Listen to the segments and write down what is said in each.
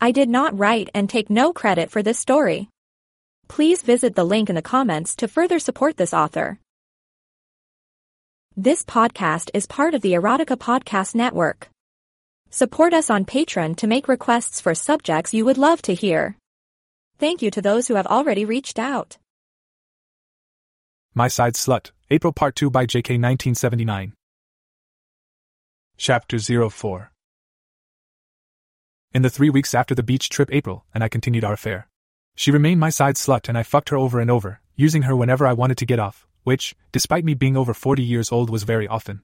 I did not write and take no credit for this story. Please visit the link in the comments to further support this author. This podcast is part of the Erotica Podcast Network. Support us on Patreon to make requests for subjects you would love to hear. Thank you to those who have already reached out. My Side Slut, April Part 2 by JK 1979. Chapter 04 In the three weeks after the beach trip, April and I continued our affair. She remained my side slut and I fucked her over and over, using her whenever I wanted to get off, which, despite me being over 40 years old, was very often.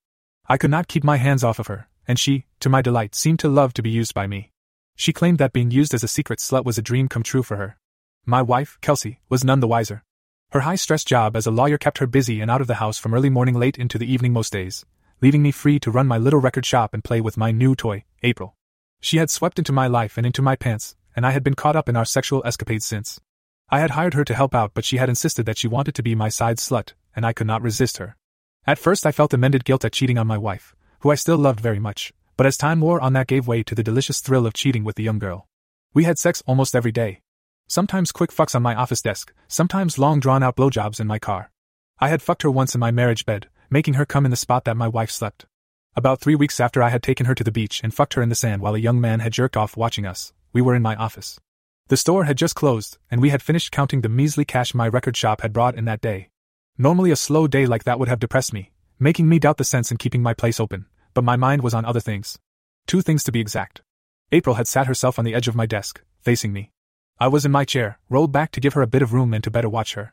I could not keep my hands off of her, and she, to my delight, seemed to love to be used by me. She claimed that being used as a secret slut was a dream come true for her. My wife, Kelsey, was none the wiser. Her high stress job as a lawyer kept her busy and out of the house from early morning late into the evening most days, leaving me free to run my little record shop and play with my new toy, April. She had swept into my life and into my pants, and I had been caught up in our sexual escapades since. I had hired her to help out, but she had insisted that she wanted to be my side slut, and I could not resist her. At first, I felt amended guilt at cheating on my wife, who I still loved very much, but as time wore on, that gave way to the delicious thrill of cheating with the young girl. We had sex almost every day, Sometimes quick fucks on my office desk, sometimes long drawn out blowjobs in my car. I had fucked her once in my marriage bed, making her come in the spot that my wife slept. About three weeks after I had taken her to the beach and fucked her in the sand while a young man had jerked off watching us, we were in my office. The store had just closed, and we had finished counting the measly cash my record shop had brought in that day. Normally, a slow day like that would have depressed me, making me doubt the sense in keeping my place open, but my mind was on other things. Two things to be exact. April had sat herself on the edge of my desk, facing me. I was in my chair, rolled back to give her a bit of room and to better watch her.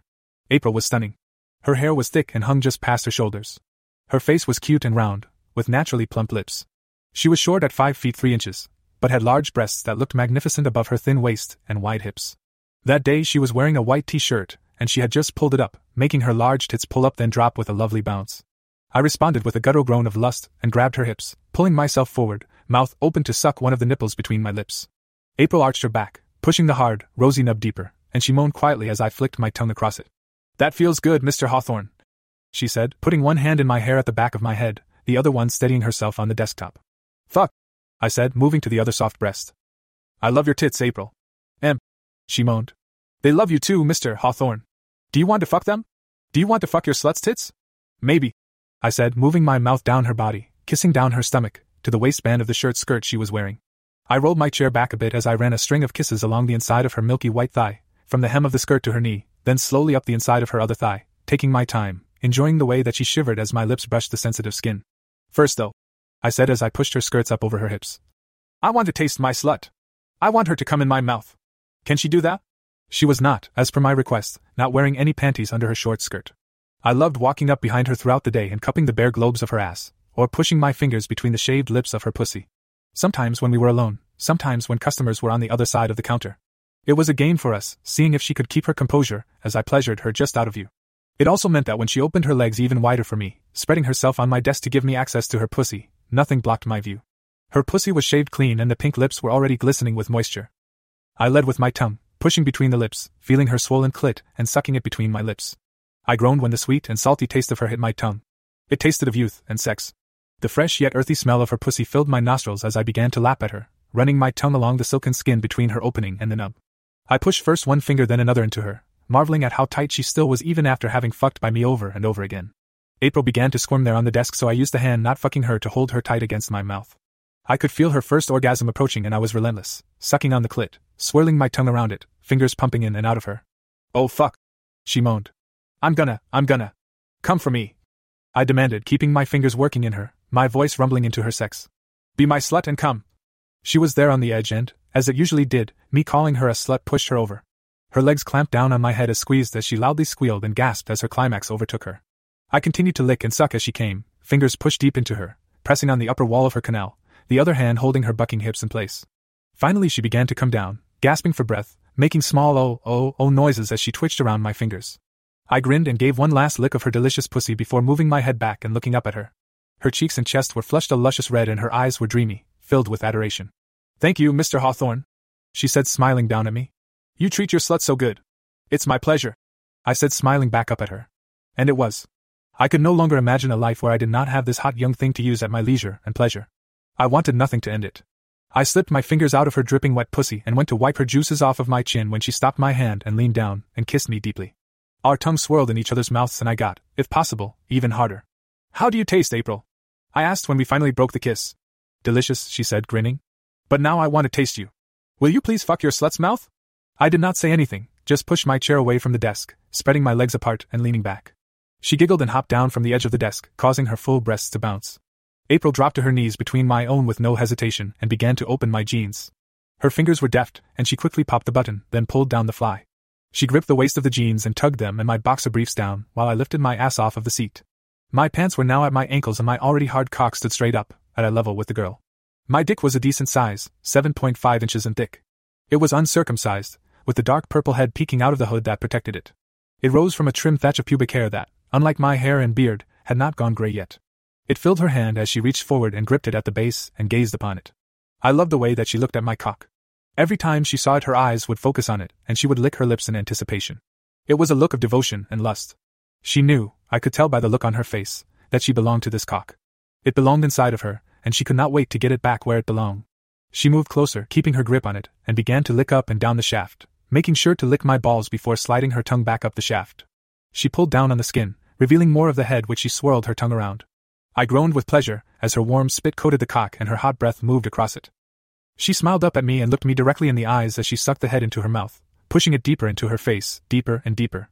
April was stunning. Her hair was thick and hung just past her shoulders. Her face was cute and round, with naturally plump lips. She was short at 5 feet 3 inches, but had large breasts that looked magnificent above her thin waist and wide hips. That day she was wearing a white t shirt, and she had just pulled it up, making her large tits pull up then drop with a lovely bounce. I responded with a guttural groan of lust and grabbed her hips, pulling myself forward, mouth open to suck one of the nipples between my lips. April arched her back, pushing the hard, rosy nub deeper, and she moaned quietly as I flicked my tongue across it. That feels good, Mr. Hawthorne, she said, putting one hand in my hair at the back of my head, the other one steadying herself on the desktop. Fuck, I said, moving to the other soft breast. I love your tits, April. Em, she moaned. They love you too, Mr. Hawthorne. Do you want to fuck them? Do you want to fuck your slut's tits? Maybe, I said, moving my mouth down her body, kissing down her stomach, to the waistband of the shirt skirt she was wearing. I rolled my chair back a bit as I ran a string of kisses along the inside of her milky white thigh, from the hem of the skirt to her knee, then slowly up the inside of her other thigh, taking my time, enjoying the way that she shivered as my lips brushed the sensitive skin. First, though, I said as I pushed her skirts up over her hips. I want to taste my slut. I want her to come in my mouth. Can she do that? She was not, as per my request, not wearing any panties under her short skirt. I loved walking up behind her throughout the day and cupping the bare globes of her ass, or pushing my fingers between the shaved lips of her pussy. Sometimes when we were alone, sometimes when customers were on the other side of the counter. It was a game for us, seeing if she could keep her composure, as I pleasured her just out of view. It also meant that when she opened her legs even wider for me, spreading herself on my desk to give me access to her pussy, nothing blocked my view. Her pussy was shaved clean and the pink lips were already glistening with moisture. I led with my tongue, pushing between the lips, feeling her swollen clit, and sucking it between my lips. I groaned when the sweet and salty taste of her hit my tongue. It tasted of youth and sex. The fresh yet earthy smell of her pussy filled my nostrils as I began to lap at her, running my tongue along the silken skin between her opening and the nub. I pushed first one finger then another into her, marveling at how tight she still was even after having fucked by me over and over again. April began to squirm there on the desk, so I used the hand not fucking her to hold her tight against my mouth. I could feel her first orgasm approaching and I was relentless, sucking on the clit, swirling my tongue around it, fingers pumping in and out of her. Oh fuck! She moaned. I'm gonna, I'm gonna. Come for me. I demanded, keeping my fingers working in her, my voice rumbling into her sex. Be my slut and come. She was there on the edge, and, as it usually did, me calling her a slut pushed her over. Her legs clamped down on my head as squeezed as she loudly squealed and gasped as her climax overtook her. I continued to lick and suck as she came, fingers pushed deep into her, pressing on the upper wall of her canal, the other hand holding her bucking hips in place. Finally, she began to come down, gasping for breath, making small oh, oh, oh noises as she twitched around my fingers. I grinned and gave one last lick of her delicious pussy before moving my head back and looking up at her. Her cheeks and chest were flushed a luscious red and her eyes were dreamy, filled with adoration. Thank you, Mr. Hawthorne, she said, smiling down at me. You treat your slut so good. It's my pleasure, I said, smiling back up at her. And it was. I could no longer imagine a life where I did not have this hot young thing to use at my leisure and pleasure. I wanted nothing to end it. I slipped my fingers out of her dripping wet pussy and went to wipe her juices off of my chin when she stopped my hand and leaned down and kissed me deeply. Our tongues swirled in each other's mouths and I got, if possible, even harder. How do you taste, April? I asked when we finally broke the kiss. Delicious, she said, grinning. But now I want to taste you. Will you please fuck your slut's mouth? I did not say anything, just pushed my chair away from the desk, spreading my legs apart and leaning back. She giggled and hopped down from the edge of the desk, causing her full breasts to bounce. April dropped to her knees between my own with no hesitation and began to open my jeans. Her fingers were deft, and she quickly popped the button, then pulled down the fly. She gripped the waist of the jeans and tugged them and my boxer briefs down while I lifted my ass off of the seat. My pants were now at my ankles and my already hard cock stood straight up, at a level with the girl. My dick was a decent size, 7.5 inches in thick. It was uncircumcised, with the dark purple head peeking out of the hood that protected it. It rose from a trim thatch of pubic hair that, unlike my hair and beard, had not gone gray yet. It filled her hand as she reached forward and gripped it at the base and gazed upon it. I loved the way that she looked at my cock. Every time she saw it, her eyes would focus on it, and she would lick her lips in anticipation. It was a look of devotion and lust. She knew, I could tell by the look on her face, that she belonged to this cock. It belonged inside of her, and she could not wait to get it back where it belonged. She moved closer, keeping her grip on it, and began to lick up and down the shaft, making sure to lick my balls before sliding her tongue back up the shaft. She pulled down on the skin, revealing more of the head which she swirled her tongue around. I groaned with pleasure as her warm spit coated the cock and her hot breath moved across it. She smiled up at me and looked me directly in the eyes as she sucked the head into her mouth, pushing it deeper into her face, deeper and deeper.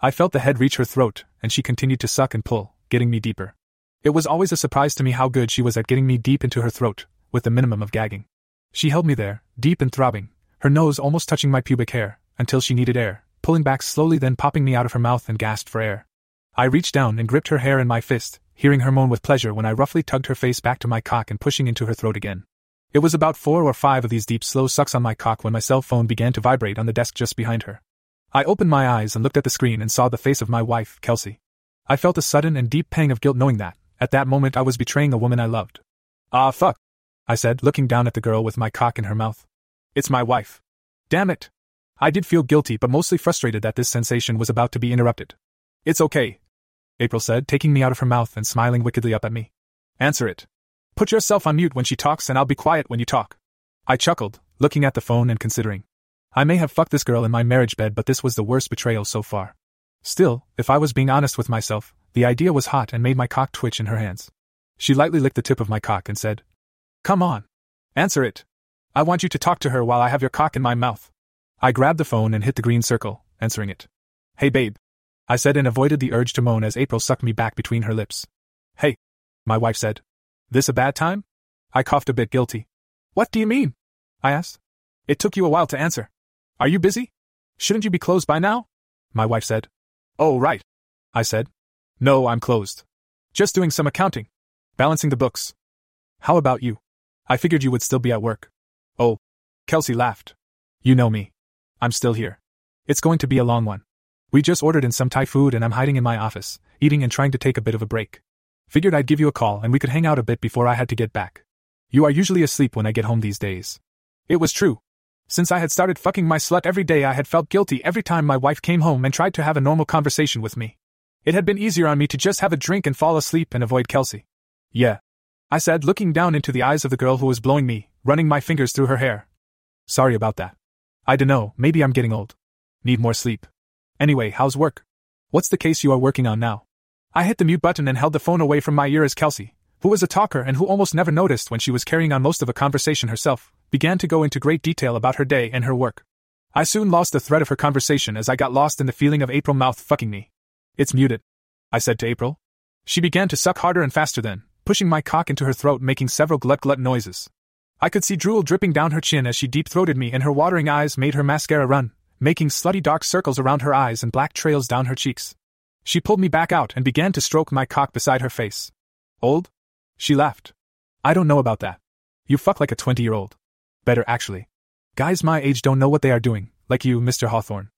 I felt the head reach her throat, and she continued to suck and pull, getting me deeper. It was always a surprise to me how good she was at getting me deep into her throat, with the minimum of gagging. She held me there, deep and throbbing, her nose almost touching my pubic hair, until she needed air, pulling back slowly, then popping me out of her mouth and gasped for air. I reached down and gripped her hair in my fist, hearing her moan with pleasure when I roughly tugged her face back to my cock and pushing into her throat again. It was about four or five of these deep, slow sucks on my cock when my cell phone began to vibrate on the desk just behind her. I opened my eyes and looked at the screen and saw the face of my wife, Kelsey. I felt a sudden and deep pang of guilt knowing that, at that moment, I was betraying a woman I loved. Ah, fuck, I said, looking down at the girl with my cock in her mouth. It's my wife. Damn it. I did feel guilty, but mostly frustrated that this sensation was about to be interrupted. It's okay, April said, taking me out of her mouth and smiling wickedly up at me. Answer it. Put yourself on mute when she talks and I'll be quiet when you talk. I chuckled, looking at the phone and considering. I may have fucked this girl in my marriage bed, but this was the worst betrayal so far. Still, if I was being honest with myself, the idea was hot and made my cock twitch in her hands. She lightly licked the tip of my cock and said, Come on. Answer it. I want you to talk to her while I have your cock in my mouth. I grabbed the phone and hit the green circle, answering it. Hey babe. I said and avoided the urge to moan as April sucked me back between her lips. Hey. My wife said. This a bad time? I coughed a bit guilty. What do you mean? I asked. It took you a while to answer. Are you busy? Shouldn't you be closed by now? My wife said. Oh, right. I said. No, I'm closed. Just doing some accounting. Balancing the books. How about you? I figured you would still be at work. Oh. Kelsey laughed. You know me. I'm still here. It's going to be a long one. We just ordered in some Thai food and I'm hiding in my office, eating and trying to take a bit of a break. Figured I'd give you a call and we could hang out a bit before I had to get back. You are usually asleep when I get home these days. It was true. Since I had started fucking my slut every day, I had felt guilty every time my wife came home and tried to have a normal conversation with me. It had been easier on me to just have a drink and fall asleep and avoid Kelsey. Yeah. I said, looking down into the eyes of the girl who was blowing me, running my fingers through her hair. Sorry about that. I dunno, maybe I'm getting old. Need more sleep. Anyway, how's work? What's the case you are working on now? I hit the mute button and held the phone away from my ear as Kelsey, who was a talker and who almost never noticed when she was carrying on most of a conversation herself, began to go into great detail about her day and her work. I soon lost the thread of her conversation as I got lost in the feeling of April mouth fucking me. It's muted, I said to April. She began to suck harder and faster then, pushing my cock into her throat, making several glut glut noises. I could see drool dripping down her chin as she deep throated me, and her watering eyes made her mascara run, making slutty dark circles around her eyes and black trails down her cheeks. She pulled me back out and began to stroke my cock beside her face. Old? She laughed. I don't know about that. You fuck like a 20 year old. Better, actually. Guys my age don't know what they are doing, like you, Mr. Hawthorne.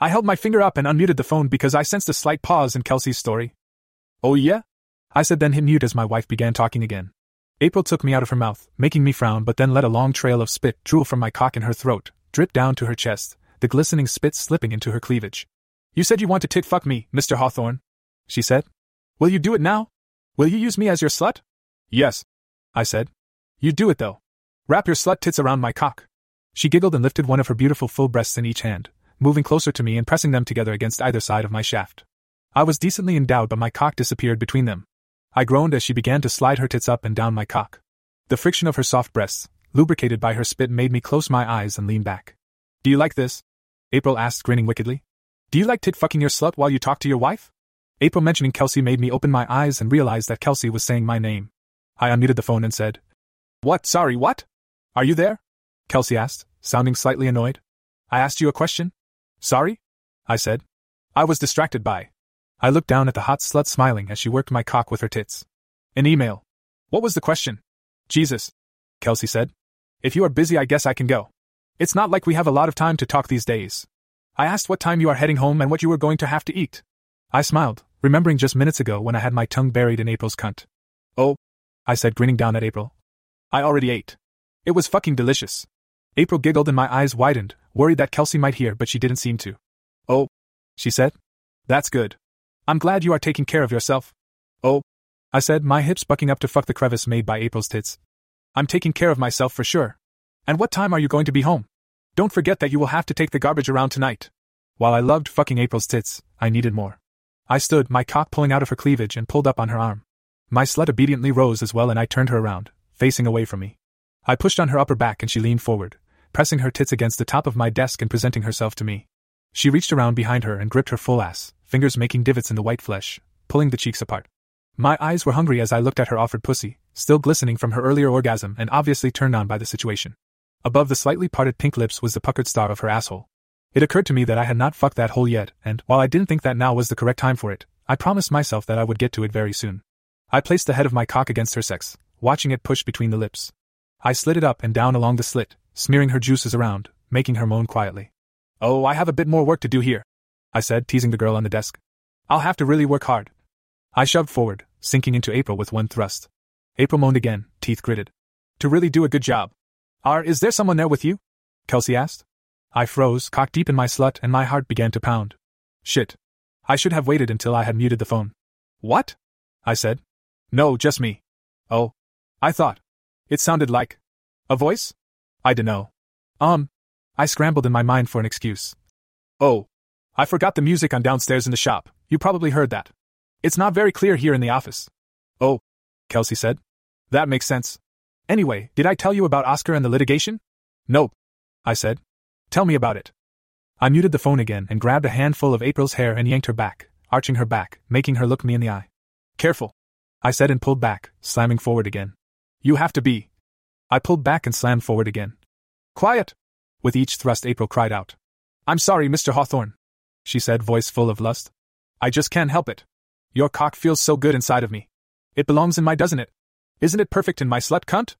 I held my finger up and unmuted the phone because I sensed a slight pause in Kelsey's story. Oh, yeah? I said, then hit mute as my wife began talking again. April took me out of her mouth, making me frown, but then let a long trail of spit drool from my cock in her throat, drip down to her chest, the glistening spit slipping into her cleavage. You said you want to tit fuck me, Mr. Hawthorne, she said. Will you do it now? Will you use me as your slut? Yes, I said. You do it though. Wrap your slut tits around my cock. She giggled and lifted one of her beautiful full breasts in each hand, moving closer to me and pressing them together against either side of my shaft. I was decently endowed, but my cock disappeared between them. I groaned as she began to slide her tits up and down my cock. The friction of her soft breasts, lubricated by her spit, made me close my eyes and lean back. Do you like this? April asked, grinning wickedly. Do you like tit fucking your slut while you talk to your wife? April mentioning Kelsey made me open my eyes and realize that Kelsey was saying my name. I unmuted the phone and said, What? Sorry, what? Are you there? Kelsey asked, sounding slightly annoyed. I asked you a question? Sorry? I said. I was distracted by, I looked down at the hot slut smiling as she worked my cock with her tits. An email. What was the question? Jesus. Kelsey said. If you are busy, I guess I can go. It's not like we have a lot of time to talk these days. I asked what time you are heading home and what you were going to have to eat. I smiled, remembering just minutes ago when I had my tongue buried in April's cunt. Oh, I said, grinning down at April. I already ate. It was fucking delicious. April giggled and my eyes widened, worried that Kelsey might hear, but she didn't seem to. Oh, she said. That's good. I'm glad you are taking care of yourself. Oh, I said, my hips bucking up to fuck the crevice made by April's tits. I'm taking care of myself for sure. And what time are you going to be home? Don't forget that you will have to take the garbage around tonight. While I loved fucking April's tits, I needed more. I stood, my cock pulling out of her cleavage and pulled up on her arm. My slut obediently rose as well and I turned her around, facing away from me. I pushed on her upper back and she leaned forward, pressing her tits against the top of my desk and presenting herself to me. She reached around behind her and gripped her full ass, fingers making divots in the white flesh, pulling the cheeks apart. My eyes were hungry as I looked at her offered pussy, still glistening from her earlier orgasm and obviously turned on by the situation. Above the slightly parted pink lips was the puckered star of her asshole. It occurred to me that I had not fucked that hole yet, and while I didn't think that now was the correct time for it, I promised myself that I would get to it very soon. I placed the head of my cock against her sex, watching it push between the lips. I slid it up and down along the slit, smearing her juices around, making her moan quietly. Oh, I have a bit more work to do here, I said, teasing the girl on the desk. I'll have to really work hard. I shoved forward, sinking into April with one thrust. April moaned again, teeth gritted. To really do a good job. Are, is there someone there with you? Kelsey asked. I froze, cock deep in my slut, and my heart began to pound. Shit. I should have waited until I had muted the phone. What? I said. No, just me. Oh. I thought. It sounded like. A voice? I dunno. Um. I scrambled in my mind for an excuse. Oh. I forgot the music on downstairs in the shop. You probably heard that. It's not very clear here in the office. Oh, Kelsey said. That makes sense. Anyway, did I tell you about Oscar and the litigation? Nope, I said. Tell me about it. I muted the phone again and grabbed a handful of April's hair and yanked her back, arching her back, making her look me in the eye. Careful, I said and pulled back, slamming forward again. You have to be. I pulled back and slammed forward again. Quiet! With each thrust, April cried out. I'm sorry, Mr. Hawthorne she said, voice full of lust. I just can't help it. Your cock feels so good inside of me. It belongs in my, doesn't it? Isn't it perfect in my slut cunt?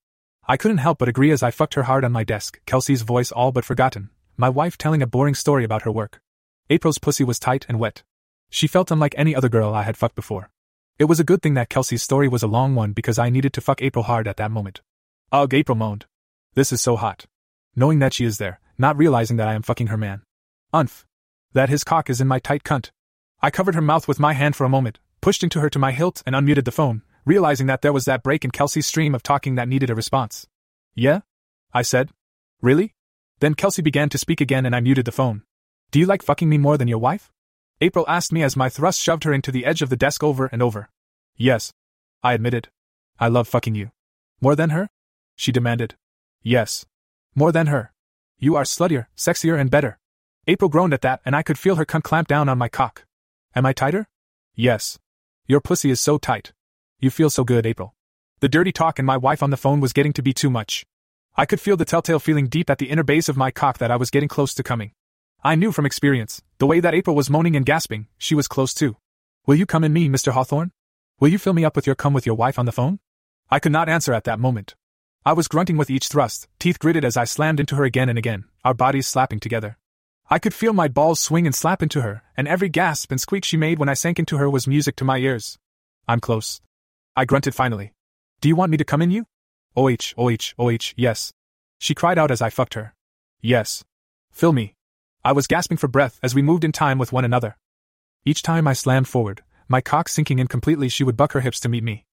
I couldn't help but agree as I fucked her hard on my desk, Kelsey's voice all but forgotten, my wife telling a boring story about her work. April's pussy was tight and wet. She felt unlike any other girl I had fucked before. It was a good thing that Kelsey's story was a long one because I needed to fuck April hard at that moment. Ugh, April moaned. This is so hot. Knowing that she is there, not realizing that I am fucking her man. Unf that his cock is in my tight cunt. I covered her mouth with my hand for a moment, pushed into her to my hilt, and unmuted the phone, realizing that there was that break in Kelsey's stream of talking that needed a response. Yeah? I said. Really? Then Kelsey began to speak again and I muted the phone. Do you like fucking me more than your wife? April asked me as my thrust shoved her into the edge of the desk over and over. Yes. I admitted. I love fucking you. More than her? She demanded. Yes. More than her. You are sluttier, sexier, and better. April groaned at that, and I could feel her cunt clamp down on my cock. Am I tighter? Yes. Your pussy is so tight. You feel so good, April. The dirty talk and my wife on the phone was getting to be too much. I could feel the telltale feeling deep at the inner base of my cock that I was getting close to coming. I knew from experience, the way that April was moaning and gasping, she was close too. Will you come in me, Mr. Hawthorne? Will you fill me up with your cum with your wife on the phone? I could not answer at that moment. I was grunting with each thrust, teeth gritted as I slammed into her again and again, our bodies slapping together. I could feel my balls swing and slap into her, and every gasp and squeak she made when I sank into her was music to my ears. I'm close. I grunted finally. Do you want me to come in you? OH, OH, OH, yes. She cried out as I fucked her. Yes. Fill me. I was gasping for breath as we moved in time with one another. Each time I slammed forward, my cock sinking in completely, she would buck her hips to meet me.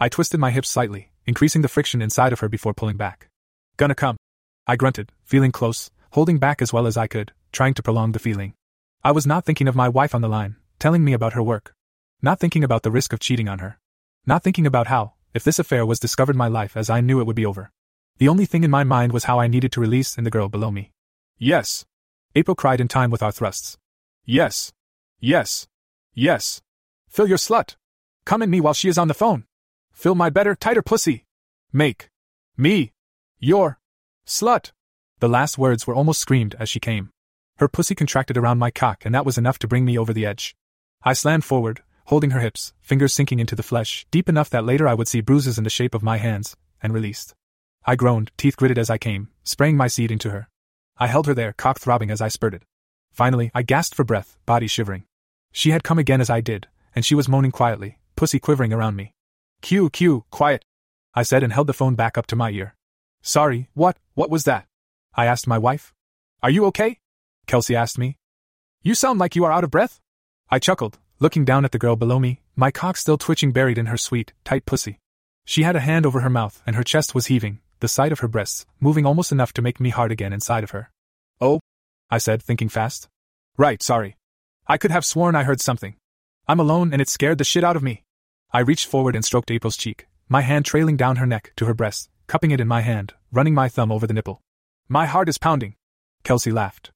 I twisted my hips slightly, increasing the friction inside of her before pulling back. Gonna come. I grunted, feeling close, holding back as well as I could, trying to prolong the feeling. I was not thinking of my wife on the line, telling me about her work. Not thinking about the risk of cheating on her. Not thinking about how, if this affair was discovered my life as I knew it would be over. The only thing in my mind was how I needed to release in the girl below me. Yes. April cried in time with our thrusts. Yes. Yes. Yes. Fill your slut. Come in me while she is on the phone. Fill my better, tighter pussy. Make. Me. Your. Slut. The last words were almost screamed as she came. Her pussy contracted around my cock, and that was enough to bring me over the edge. I slammed forward, holding her hips, fingers sinking into the flesh, deep enough that later I would see bruises in the shape of my hands, and released. I groaned, teeth gritted as I came, spraying my seed into her. I held her there, cock throbbing as I spurted. Finally, I gasped for breath, body shivering. She had come again as I did, and she was moaning quietly, pussy quivering around me. Q, Q, quiet, I said and held the phone back up to my ear. Sorry, what, what was that? I asked my wife. Are you okay? Kelsey asked me. You sound like you are out of breath? I chuckled, looking down at the girl below me, my cock still twitching buried in her sweet, tight pussy. She had a hand over her mouth and her chest was heaving, the sight of her breasts moving almost enough to make me hard again inside of her. Oh? I said, thinking fast. Right, sorry. I could have sworn I heard something. I'm alone and it scared the shit out of me. I reached forward and stroked April's cheek, my hand trailing down her neck to her breast, cupping it in my hand, running my thumb over the nipple. My heart is pounding. Kelsey laughed.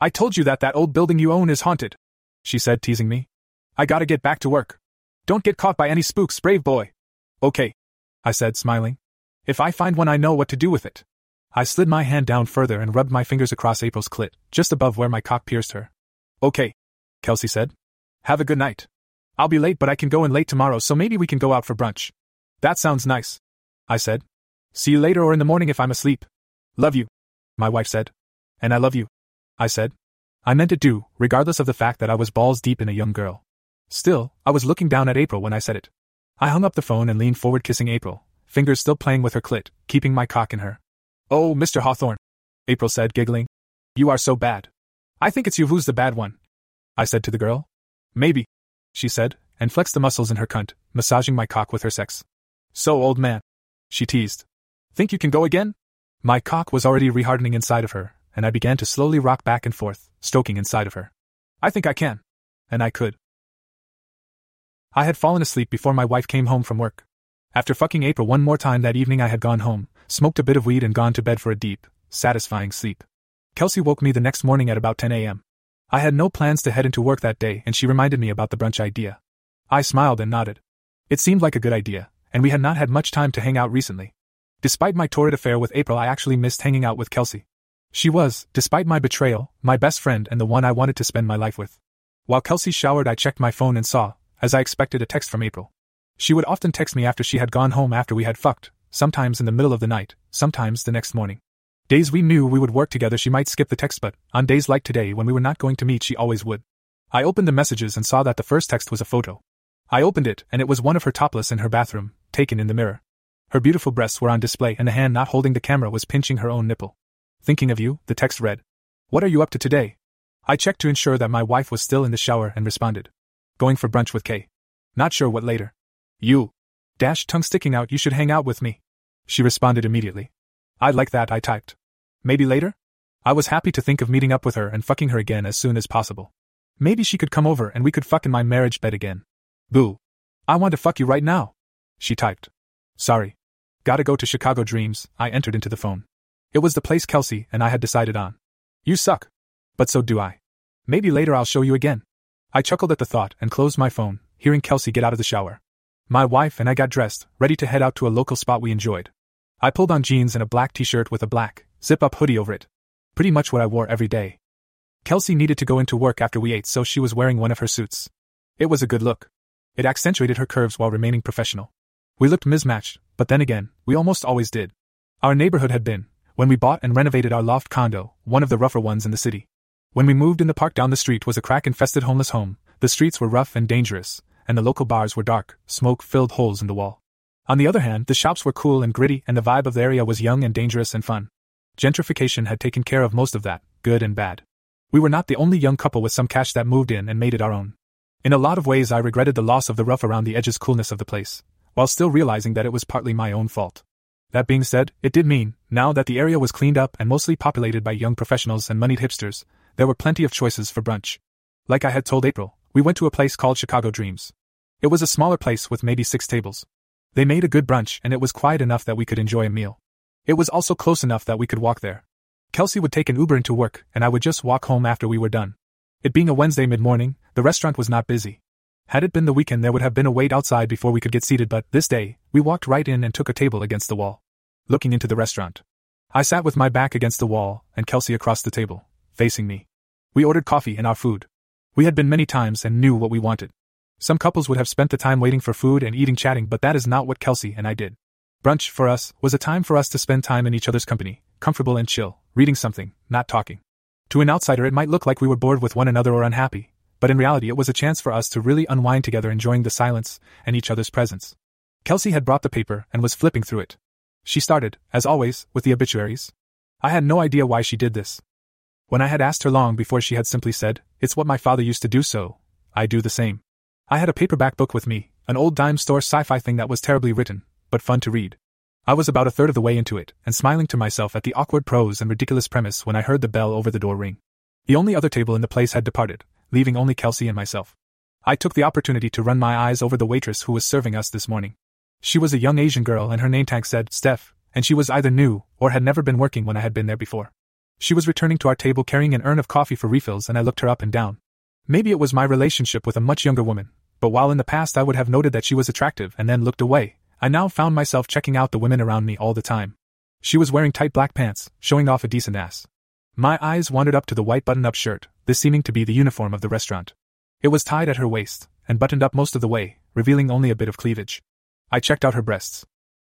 I told you that that old building you own is haunted, she said, teasing me. I gotta get back to work. Don't get caught by any spooks, brave boy. Okay, I said, smiling. If I find one, I know what to do with it. I slid my hand down further and rubbed my fingers across April's clit, just above where my cock pierced her. Okay, Kelsey said. Have a good night. I'll be late, but I can go in late tomorrow, so maybe we can go out for brunch. That sounds nice, I said. See you later or in the morning if I'm asleep. Love you, my wife said. And I love you, I said. I meant it too, regardless of the fact that I was balls deep in a young girl. Still, I was looking down at April when I said it. I hung up the phone and leaned forward, kissing April, fingers still playing with her clit, keeping my cock in her. Oh, Mr. Hawthorne, April said, giggling. You are so bad. I think it's you who's the bad one. I said to the girl. Maybe, she said, and flexed the muscles in her cunt, massaging my cock with her sex. So, old man, she teased. Think you can go again? My cock was already rehardening inside of her, and I began to slowly rock back and forth, stoking inside of her. I think I can. And I could. I had fallen asleep before my wife came home from work. After fucking April one more time that evening, I had gone home, smoked a bit of weed, and gone to bed for a deep, satisfying sleep. Kelsey woke me the next morning at about 10 a.m. I had no plans to head into work that day, and she reminded me about the brunch idea. I smiled and nodded. It seemed like a good idea, and we had not had much time to hang out recently. Despite my torrid affair with April, I actually missed hanging out with Kelsey. She was, despite my betrayal, my best friend and the one I wanted to spend my life with. While Kelsey showered, I checked my phone and saw, as I expected, a text from April. She would often text me after she had gone home after we had fucked, sometimes in the middle of the night, sometimes the next morning. Days we knew we would work together, she might skip the text, but on days like today when we were not going to meet, she always would. I opened the messages and saw that the first text was a photo. I opened it, and it was one of her topless in her bathroom, taken in the mirror. Her beautiful breasts were on display, and the hand not holding the camera was pinching her own nipple. Thinking of you, the text read. What are you up to today? I checked to ensure that my wife was still in the shower and responded. Going for brunch with Kay. Not sure what later. You. Dash tongue sticking out, you should hang out with me. She responded immediately. I'd like that, I typed. Maybe later? I was happy to think of meeting up with her and fucking her again as soon as possible. Maybe she could come over and we could fuck in my marriage bed again. Boo. I want to fuck you right now. She typed. Sorry. Gotta go to Chicago Dreams, I entered into the phone. It was the place Kelsey and I had decided on. You suck. But so do I. Maybe later I'll show you again. I chuckled at the thought and closed my phone, hearing Kelsey get out of the shower. My wife and I got dressed, ready to head out to a local spot we enjoyed. I pulled on jeans and a black t shirt with a black, zip up hoodie over it. Pretty much what I wore every day. Kelsey needed to go into work after we ate, so she was wearing one of her suits. It was a good look. It accentuated her curves while remaining professional. We looked mismatched, but then again, we almost always did. Our neighborhood had been, when we bought and renovated our loft condo, one of the rougher ones in the city. When we moved in the park down the street was a crack infested homeless home, the streets were rough and dangerous, and the local bars were dark, smoke filled holes in the wall. On the other hand, the shops were cool and gritty, and the vibe of the area was young and dangerous and fun. Gentrification had taken care of most of that, good and bad. We were not the only young couple with some cash that moved in and made it our own. In a lot of ways, I regretted the loss of the rough around the edges coolness of the place, while still realizing that it was partly my own fault. That being said, it did mean, now that the area was cleaned up and mostly populated by young professionals and moneyed hipsters, there were plenty of choices for brunch. Like I had told April, we went to a place called Chicago Dreams. It was a smaller place with maybe six tables. They made a good brunch and it was quiet enough that we could enjoy a meal. It was also close enough that we could walk there. Kelsey would take an Uber into work, and I would just walk home after we were done. It being a Wednesday mid morning, the restaurant was not busy. Had it been the weekend, there would have been a wait outside before we could get seated, but this day, we walked right in and took a table against the wall. Looking into the restaurant. I sat with my back against the wall, and Kelsey across the table, facing me. We ordered coffee and our food. We had been many times and knew what we wanted. Some couples would have spent the time waiting for food and eating chatting, but that is not what Kelsey and I did. Brunch, for us, was a time for us to spend time in each other's company, comfortable and chill, reading something, not talking. To an outsider, it might look like we were bored with one another or unhappy, but in reality, it was a chance for us to really unwind together, enjoying the silence and each other's presence. Kelsey had brought the paper and was flipping through it. She started, as always, with the obituaries. I had no idea why she did this. When I had asked her long before, she had simply said, It's what my father used to do, so I do the same. I had a paperback book with me, an old dime store sci fi thing that was terribly written, but fun to read. I was about a third of the way into it, and smiling to myself at the awkward prose and ridiculous premise when I heard the bell over the door ring. The only other table in the place had departed, leaving only Kelsey and myself. I took the opportunity to run my eyes over the waitress who was serving us this morning. She was a young Asian girl, and her name tag said Steph, and she was either new or had never been working when I had been there before. She was returning to our table carrying an urn of coffee for refills, and I looked her up and down. Maybe it was my relationship with a much younger woman, but while in the past I would have noted that she was attractive and then looked away, I now found myself checking out the women around me all the time. She was wearing tight black pants, showing off a decent ass. My eyes wandered up to the white button up shirt, this seeming to be the uniform of the restaurant. It was tied at her waist, and buttoned up most of the way, revealing only a bit of cleavage. I checked out her breasts.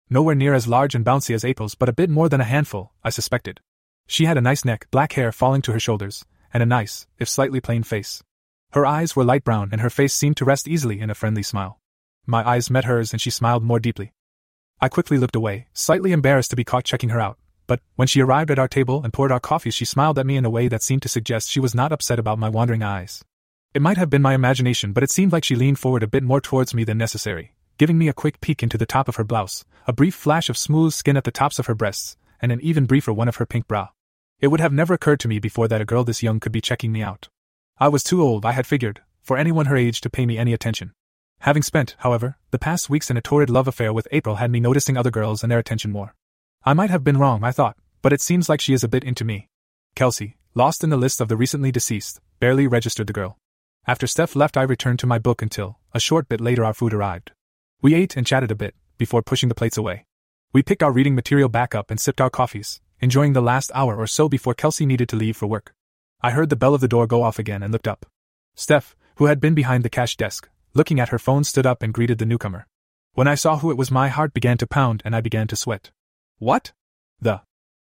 Nowhere near as large and bouncy as April's, but a bit more than a handful, I suspected. She had a nice neck, black hair falling to her shoulders, and a nice, if slightly plain face. Her eyes were light brown and her face seemed to rest easily in a friendly smile. My eyes met hers and she smiled more deeply. I quickly looked away, slightly embarrassed to be caught checking her out, but when she arrived at our table and poured our coffee, she smiled at me in a way that seemed to suggest she was not upset about my wandering eyes. It might have been my imagination, but it seemed like she leaned forward a bit more towards me than necessary, giving me a quick peek into the top of her blouse, a brief flash of smooth skin at the tops of her breasts, and an even briefer one of her pink bra. It would have never occurred to me before that a girl this young could be checking me out. I was too old, I had figured, for anyone her age to pay me any attention. Having spent, however, the past weeks in a torrid love affair with April had me noticing other girls and their attention more. I might have been wrong, I thought, but it seems like she is a bit into me. Kelsey, lost in the list of the recently deceased, barely registered the girl. After Steph left, I returned to my book until, a short bit later, our food arrived. We ate and chatted a bit, before pushing the plates away. We picked our reading material back up and sipped our coffees, enjoying the last hour or so before Kelsey needed to leave for work. I heard the bell of the door go off again and looked up. Steph, who had been behind the cash desk, looking at her phone, stood up and greeted the newcomer. When I saw who it was, my heart began to pound and I began to sweat. What? The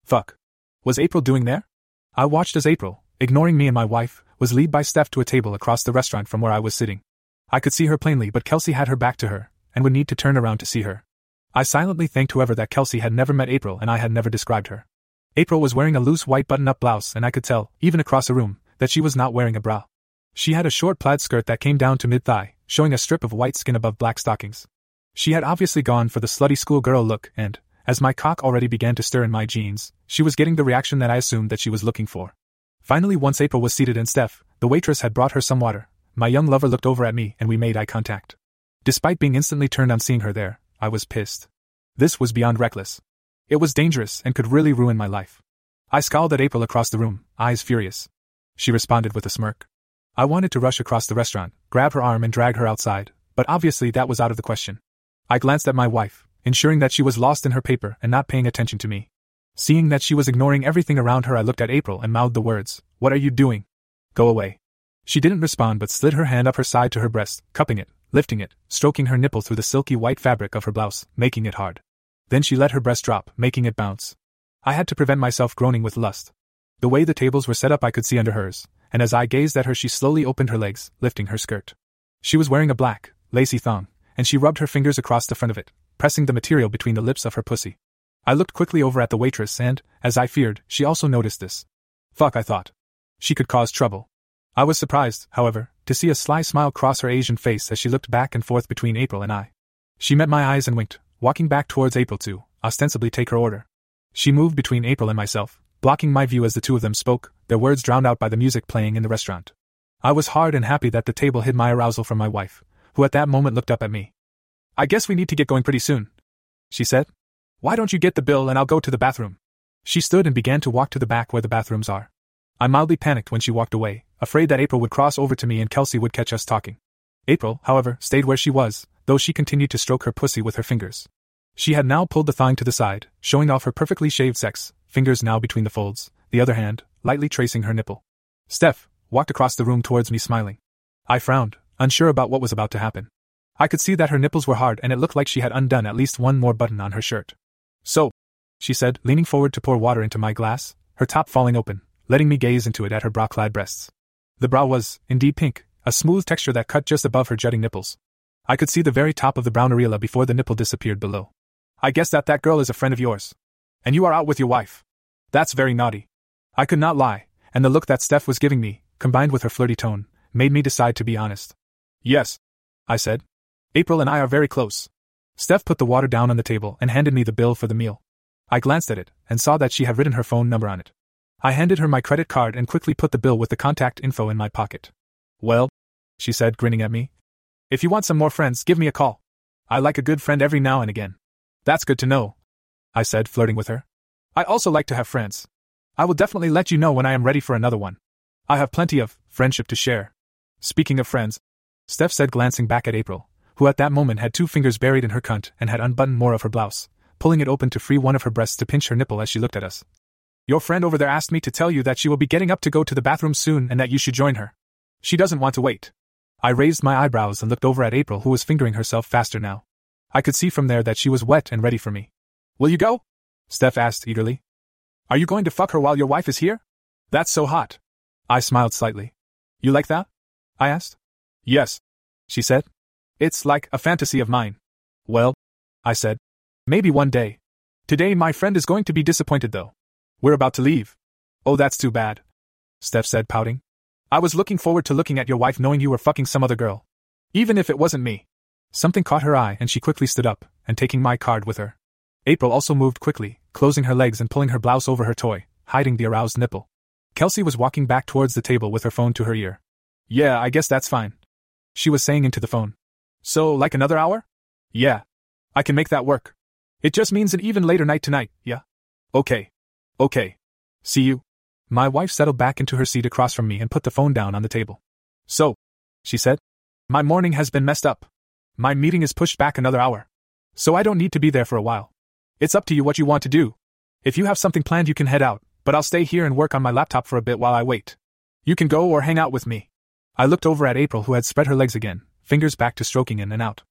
fuck was April doing there? I watched as April, ignoring me and my wife, was led by Steph to a table across the restaurant from where I was sitting. I could see her plainly, but Kelsey had her back to her, and would need to turn around to see her. I silently thanked whoever that Kelsey had never met April and I had never described her. April was wearing a loose white button up blouse, and I could tell, even across the room, that she was not wearing a bra. She had a short plaid skirt that came down to mid thigh, showing a strip of white skin above black stockings. She had obviously gone for the slutty schoolgirl look, and, as my cock already began to stir in my jeans, she was getting the reaction that I assumed that she was looking for. Finally, once April was seated and Steph, the waitress, had brought her some water, my young lover looked over at me and we made eye contact. Despite being instantly turned on seeing her there, I was pissed. This was beyond reckless. It was dangerous and could really ruin my life. I scowled at April across the room, eyes furious. She responded with a smirk. I wanted to rush across the restaurant, grab her arm, and drag her outside, but obviously that was out of the question. I glanced at my wife, ensuring that she was lost in her paper and not paying attention to me. Seeing that she was ignoring everything around her, I looked at April and mouthed the words, What are you doing? Go away. She didn't respond but slid her hand up her side to her breast, cupping it, lifting it, stroking her nipple through the silky white fabric of her blouse, making it hard. Then she let her breast drop, making it bounce. I had to prevent myself groaning with lust. The way the tables were set up, I could see under hers, and as I gazed at her, she slowly opened her legs, lifting her skirt. She was wearing a black, lacy thong, and she rubbed her fingers across the front of it, pressing the material between the lips of her pussy. I looked quickly over at the waitress, and, as I feared, she also noticed this. Fuck, I thought. She could cause trouble. I was surprised, however, to see a sly smile cross her Asian face as she looked back and forth between April and I. She met my eyes and winked, walking back towards April to, ostensibly, take her order. She moved between April and myself, blocking my view as the two of them spoke, their words drowned out by the music playing in the restaurant. I was hard and happy that the table hid my arousal from my wife, who at that moment looked up at me. I guess we need to get going pretty soon, she said. Why don't you get the bill and I'll go to the bathroom? She stood and began to walk to the back where the bathrooms are. I mildly panicked when she walked away, afraid that April would cross over to me and Kelsey would catch us talking. April, however, stayed where she was, though she continued to stroke her pussy with her fingers. She had now pulled the thong to the side, showing off her perfectly shaved sex, fingers now between the folds, the other hand, lightly tracing her nipple. Steph walked across the room towards me smiling. I frowned, unsure about what was about to happen. I could see that her nipples were hard and it looked like she had undone at least one more button on her shirt. So, she said, leaning forward to pour water into my glass, her top falling open, letting me gaze into it at her bra clad breasts. The bra was, indeed, pink, a smooth texture that cut just above her jutting nipples. I could see the very top of the brown areola before the nipple disappeared below. I guess that that girl is a friend of yours. And you are out with your wife. That's very naughty. I could not lie, and the look that Steph was giving me, combined with her flirty tone, made me decide to be honest. Yes, I said. April and I are very close. Steph put the water down on the table and handed me the bill for the meal. I glanced at it and saw that she had written her phone number on it. I handed her my credit card and quickly put the bill with the contact info in my pocket. Well, she said, grinning at me. If you want some more friends, give me a call. I like a good friend every now and again. That's good to know. I said, flirting with her. I also like to have friends. I will definitely let you know when I am ready for another one. I have plenty of friendship to share. Speaking of friends, Steph said, glancing back at April, who at that moment had two fingers buried in her cunt and had unbuttoned more of her blouse, pulling it open to free one of her breasts to pinch her nipple as she looked at us. Your friend over there asked me to tell you that she will be getting up to go to the bathroom soon and that you should join her. She doesn't want to wait. I raised my eyebrows and looked over at April, who was fingering herself faster now. I could see from there that she was wet and ready for me. Will you go? Steph asked eagerly. Are you going to fuck her while your wife is here? That's so hot. I smiled slightly. You like that? I asked. Yes, she said. It's like a fantasy of mine. Well, I said. Maybe one day. Today my friend is going to be disappointed though. We're about to leave. Oh, that's too bad. Steph said, pouting. I was looking forward to looking at your wife knowing you were fucking some other girl. Even if it wasn't me. Something caught her eye and she quickly stood up, and taking my card with her. April also moved quickly, closing her legs and pulling her blouse over her toy, hiding the aroused nipple. Kelsey was walking back towards the table with her phone to her ear. Yeah, I guess that's fine. She was saying into the phone. So, like another hour? Yeah. I can make that work. It just means an even later night tonight, yeah? Okay. Okay. See you. My wife settled back into her seat across from me and put the phone down on the table. So, she said, my morning has been messed up. My meeting is pushed back another hour. So I don't need to be there for a while. It's up to you what you want to do. If you have something planned, you can head out, but I'll stay here and work on my laptop for a bit while I wait. You can go or hang out with me. I looked over at April, who had spread her legs again, fingers back to stroking in and out.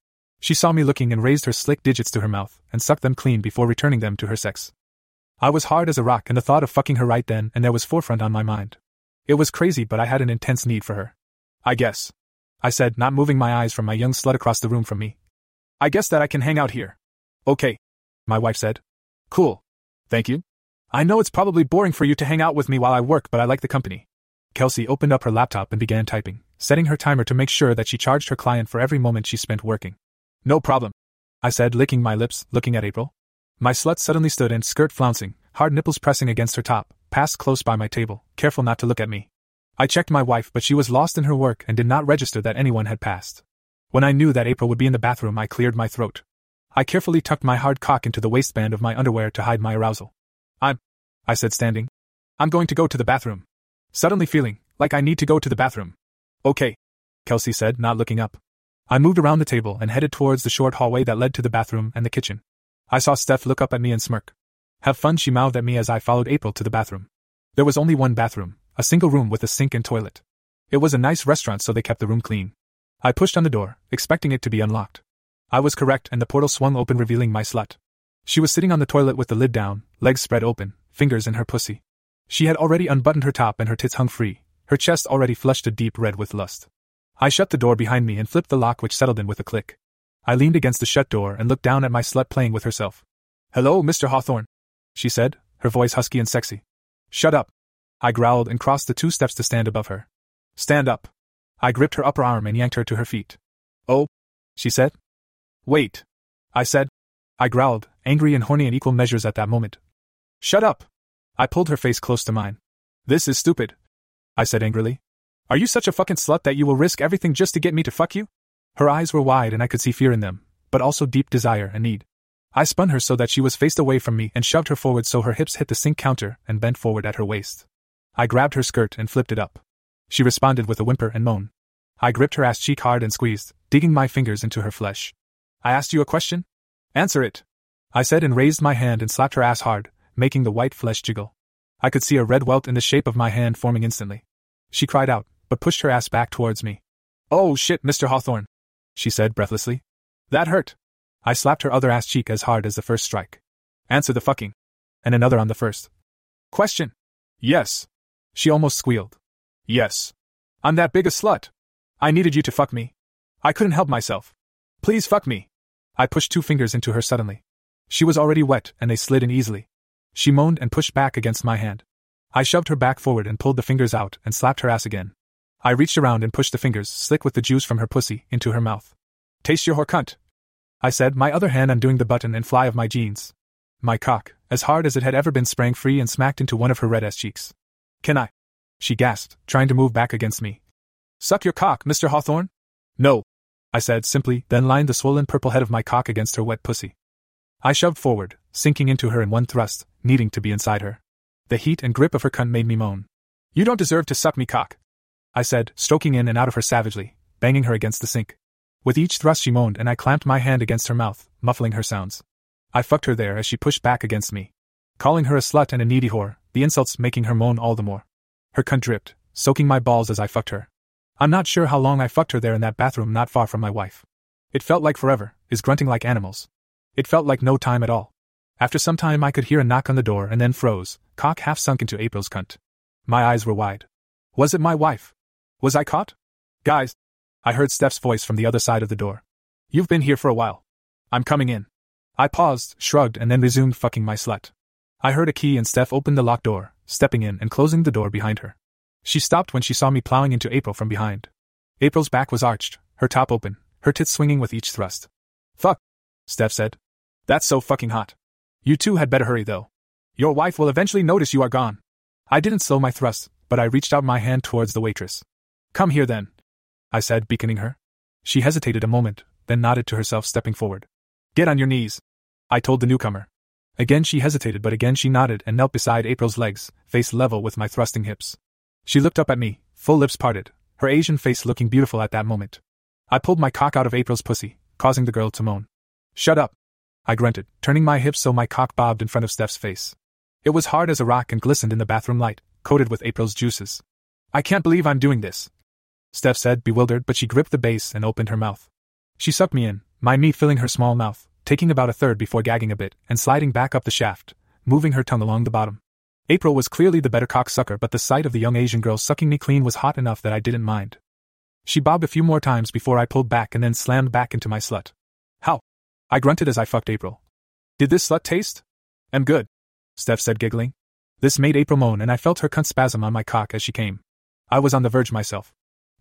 She saw me looking and raised her slick digits to her mouth and sucked them clean before returning them to her sex. I was hard as a rock, and the thought of fucking her right then and there was forefront on my mind. It was crazy, but I had an intense need for her. I guess. I said, not moving my eyes from my young slut across the room from me. I guess that I can hang out here. Okay. My wife said. Cool. Thank you. I know it's probably boring for you to hang out with me while I work, but I like the company. Kelsey opened up her laptop and began typing, setting her timer to make sure that she charged her client for every moment she spent working. No problem. I said, licking my lips, looking at April. My slut suddenly stood and, skirt flouncing, hard nipples pressing against her top, passed close by my table, careful not to look at me. I checked my wife, but she was lost in her work and did not register that anyone had passed. When I knew that April would be in the bathroom, I cleared my throat. I carefully tucked my hard cock into the waistband of my underwear to hide my arousal. I'm, I said, standing. I'm going to go to the bathroom. Suddenly feeling like I need to go to the bathroom. Okay, Kelsey said, not looking up. I moved around the table and headed towards the short hallway that led to the bathroom and the kitchen. I saw Steph look up at me and smirk. Have fun, she mouthed at me as I followed April to the bathroom. There was only one bathroom, a single room with a sink and toilet. It was a nice restaurant, so they kept the room clean. I pushed on the door, expecting it to be unlocked. I was correct, and the portal swung open, revealing my slut. She was sitting on the toilet with the lid down, legs spread open, fingers in her pussy. She had already unbuttoned her top and her tits hung free, her chest already flushed a deep red with lust. I shut the door behind me and flipped the lock which settled in with a click. I leaned against the shut door and looked down at my slut playing with herself. Hello, Mr. Hawthorne, she said, her voice husky and sexy. Shut up. I growled and crossed the two steps to stand above her. Stand up. I gripped her upper arm and yanked her to her feet. Oh, she said. Wait. I said. I growled, angry and horny in equal measures at that moment. Shut up. I pulled her face close to mine. This is stupid. I said angrily. Are you such a fucking slut that you will risk everything just to get me to fuck you? Her eyes were wide and I could see fear in them, but also deep desire and need. I spun her so that she was faced away from me and shoved her forward so her hips hit the sink counter and bent forward at her waist. I grabbed her skirt and flipped it up. She responded with a whimper and moan. I gripped her ass cheek hard and squeezed, digging my fingers into her flesh. I asked you a question? Answer it. I said and raised my hand and slapped her ass hard, making the white flesh jiggle. I could see a red welt in the shape of my hand forming instantly. She cried out, but pushed her ass back towards me. Oh shit, Mr. Hawthorne, she said breathlessly. That hurt. I slapped her other ass cheek as hard as the first strike. Answer the fucking. And another on the first. Question. Yes. She almost squealed. Yes. I'm that big a slut. I needed you to fuck me. I couldn't help myself. Please fuck me. I pushed two fingers into her suddenly. She was already wet, and they slid in easily. She moaned and pushed back against my hand. I shoved her back forward and pulled the fingers out and slapped her ass again. I reached around and pushed the fingers, slick with the juice from her pussy, into her mouth. Taste your whore cunt. I said, my other hand undoing the button and fly of my jeans. My cock, as hard as it had ever been, sprang free and smacked into one of her red ass cheeks. Can I? She gasped, trying to move back against me. Suck your cock, Mr. Hawthorne? No. I said simply, then lined the swollen purple head of my cock against her wet pussy. I shoved forward, sinking into her in one thrust, needing to be inside her. The heat and grip of her cunt made me moan. You don't deserve to suck me cock. I said, stroking in and out of her savagely, banging her against the sink. With each thrust she moaned, and I clamped my hand against her mouth, muffling her sounds. I fucked her there as she pushed back against me. Calling her a slut and a needy whore, the insults making her moan all the more. Her cunt dripped, soaking my balls as I fucked her. I'm not sure how long I fucked her there in that bathroom not far from my wife. It felt like forever, is grunting like animals. It felt like no time at all. After some time, I could hear a knock on the door and then froze, cock half sunk into April's cunt. My eyes were wide. Was it my wife? Was I caught? Guys! I heard Steph's voice from the other side of the door. You've been here for a while. I'm coming in. I paused, shrugged, and then resumed fucking my slut. I heard a key and Steph opened the locked door, stepping in and closing the door behind her. She stopped when she saw me plowing into April from behind. April's back was arched, her top open, her tits swinging with each thrust. Fuck, Steph said. That's so fucking hot. You two had better hurry though. Your wife will eventually notice you are gone. I didn't slow my thrust, but I reached out my hand towards the waitress. Come here then, I said, beaconing her. She hesitated a moment, then nodded to herself, stepping forward. Get on your knees, I told the newcomer. Again she hesitated, but again she nodded and knelt beside April's legs, face level with my thrusting hips. She looked up at me, full lips parted, her Asian face looking beautiful at that moment. I pulled my cock out of April's pussy, causing the girl to moan. Shut up! I grunted, turning my hips so my cock bobbed in front of Steph's face. It was hard as a rock and glistened in the bathroom light, coated with April's juices. I can't believe I'm doing this, Steph said, bewildered, but she gripped the base and opened her mouth. She sucked me in, my meat filling her small mouth, taking about a third before gagging a bit and sliding back up the shaft, moving her tongue along the bottom. April was clearly the better cocksucker, but the sight of the young Asian girl sucking me clean was hot enough that I didn't mind. She bobbed a few more times before I pulled back and then slammed back into my slut. I grunted as I fucked April. Did this slut taste? I'm good, Steph said, giggling. This made April moan, and I felt her cunt spasm on my cock as she came. I was on the verge myself.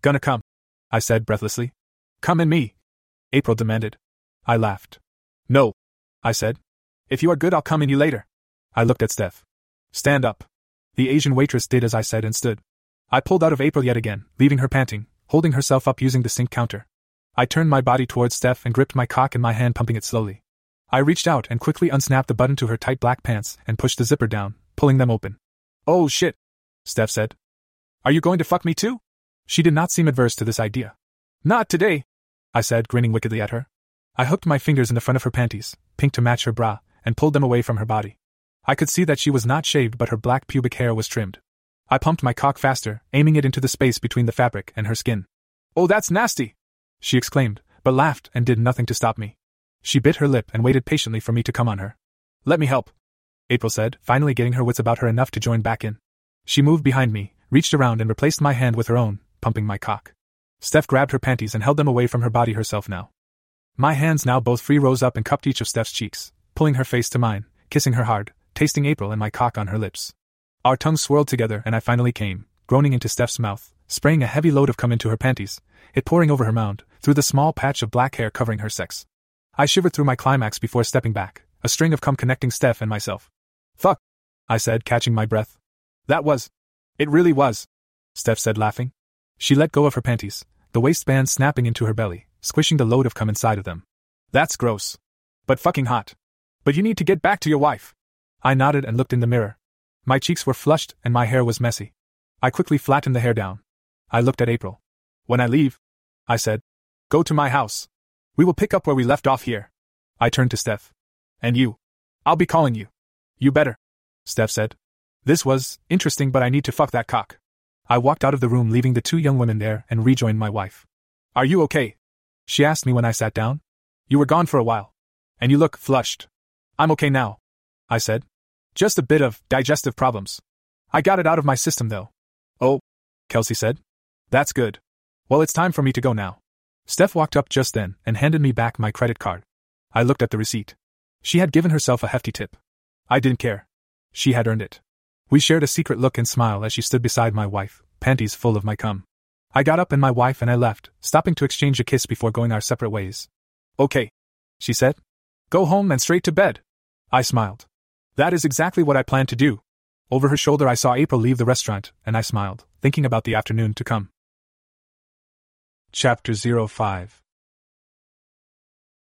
Gonna come, I said breathlessly. Come in me, April demanded. I laughed. No, I said. If you are good, I'll come in you later. I looked at Steph. Stand up. The Asian waitress did as I said and stood. I pulled out of April yet again, leaving her panting, holding herself up using the sink counter. I turned my body towards Steph and gripped my cock in my hand, pumping it slowly. I reached out and quickly unsnapped the button to her tight black pants and pushed the zipper down, pulling them open. Oh shit, Steph said. Are you going to fuck me too? She did not seem adverse to this idea. Not today, I said, grinning wickedly at her. I hooked my fingers in the front of her panties, pink to match her bra, and pulled them away from her body. I could see that she was not shaved, but her black pubic hair was trimmed. I pumped my cock faster, aiming it into the space between the fabric and her skin. Oh, that's nasty! She exclaimed, but laughed and did nothing to stop me. She bit her lip and waited patiently for me to come on her. Let me help. April said, finally getting her wits about her enough to join back in. She moved behind me, reached around and replaced my hand with her own, pumping my cock. Steph grabbed her panties and held them away from her body herself now. My hands now both free rose up and cupped each of Steph's cheeks, pulling her face to mine, kissing her hard, tasting April and my cock on her lips. Our tongues swirled together and I finally came, groaning into Steph's mouth, spraying a heavy load of cum into her panties, it pouring over her mound, through the small patch of black hair covering her sex. I shivered through my climax before stepping back, a string of cum connecting Steph and myself. Fuck, I said, catching my breath. That was. It really was, Steph said, laughing. She let go of her panties, the waistband snapping into her belly, squishing the load of cum inside of them. That's gross. But fucking hot. But you need to get back to your wife. I nodded and looked in the mirror. My cheeks were flushed and my hair was messy. I quickly flattened the hair down. I looked at April. When I leave, I said, go to my house. We will pick up where we left off here. I turned to Steph. And you. I'll be calling you. You better. Steph said. This was interesting, but I need to fuck that cock. I walked out of the room, leaving the two young women there, and rejoined my wife. Are you okay? She asked me when I sat down. You were gone for a while. And you look flushed. I'm okay now. I said. Just a bit of digestive problems. I got it out of my system, though. Oh, Kelsey said. That's good. Well, it's time for me to go now. Steph walked up just then and handed me back my credit card. I looked at the receipt. She had given herself a hefty tip. I didn't care. She had earned it. We shared a secret look and smile as she stood beside my wife, panties full of my cum. I got up and my wife and I left, stopping to exchange a kiss before going our separate ways. Okay, she said. Go home and straight to bed. I smiled. That is exactly what I planned to do. Over her shoulder, I saw April leave the restaurant, and I smiled, thinking about the afternoon to come. Chapter 05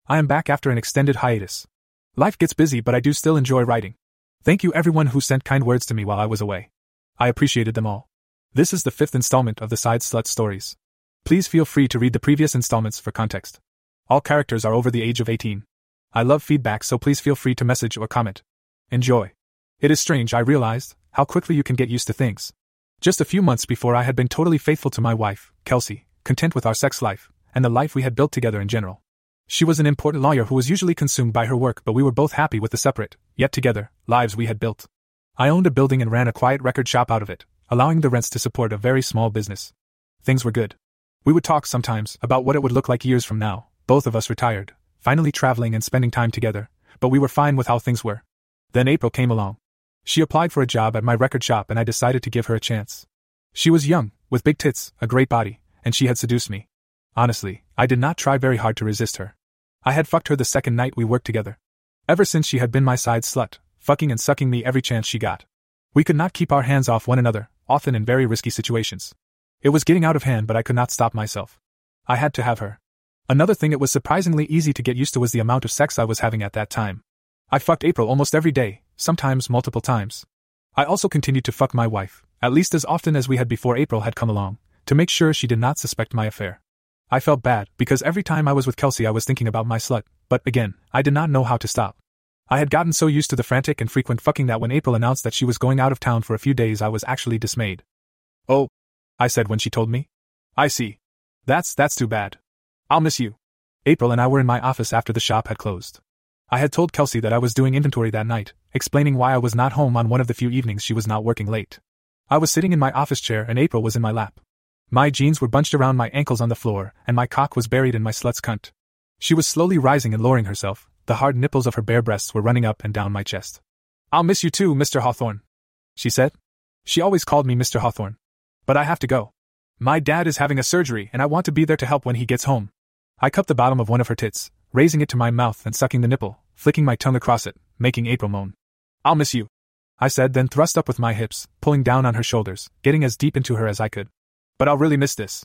I am back after an extended hiatus. Life gets busy, but I do still enjoy writing. Thank you everyone who sent kind words to me while I was away. I appreciated them all. This is the fifth installment of the Side Slut stories. Please feel free to read the previous installments for context. All characters are over the age of 18. I love feedback, so please feel free to message or comment. Enjoy. It is strange, I realized, how quickly you can get used to things. Just a few months before, I had been totally faithful to my wife, Kelsey, content with our sex life, and the life we had built together in general. She was an important lawyer who was usually consumed by her work, but we were both happy with the separate, yet together, lives we had built. I owned a building and ran a quiet record shop out of it, allowing the rents to support a very small business. Things were good. We would talk sometimes about what it would look like years from now, both of us retired, finally traveling and spending time together, but we were fine with how things were. Then April came along. She applied for a job at my record shop and I decided to give her a chance. She was young, with big tits, a great body, and she had seduced me. Honestly, I did not try very hard to resist her. I had fucked her the second night we worked together. Ever since she had been my side slut, fucking and sucking me every chance she got. We could not keep our hands off one another, often in very risky situations. It was getting out of hand, but I could not stop myself. I had to have her. Another thing it was surprisingly easy to get used to was the amount of sex I was having at that time. I fucked April almost every day, sometimes multiple times. I also continued to fuck my wife, at least as often as we had before April had come along, to make sure she did not suspect my affair. I felt bad, because every time I was with Kelsey I was thinking about my slut, but again, I did not know how to stop. I had gotten so used to the frantic and frequent fucking that when April announced that she was going out of town for a few days I was actually dismayed. Oh, I said when she told me. I see. That's, that's too bad. I'll miss you. April and I were in my office after the shop had closed. I had told Kelsey that I was doing inventory that night, explaining why I was not home on one of the few evenings she was not working late. I was sitting in my office chair and April was in my lap. My jeans were bunched around my ankles on the floor, and my cock was buried in my slut's cunt. She was slowly rising and lowering herself, the hard nipples of her bare breasts were running up and down my chest. I'll miss you too, Mr. Hawthorne, she said. She always called me Mr. Hawthorne. But I have to go. My dad is having a surgery, and I want to be there to help when he gets home. I cupped the bottom of one of her tits, raising it to my mouth and sucking the nipple, flicking my tongue across it, making April moan. I'll miss you. I said, then thrust up with my hips, pulling down on her shoulders, getting as deep into her as I could. But I'll really miss this.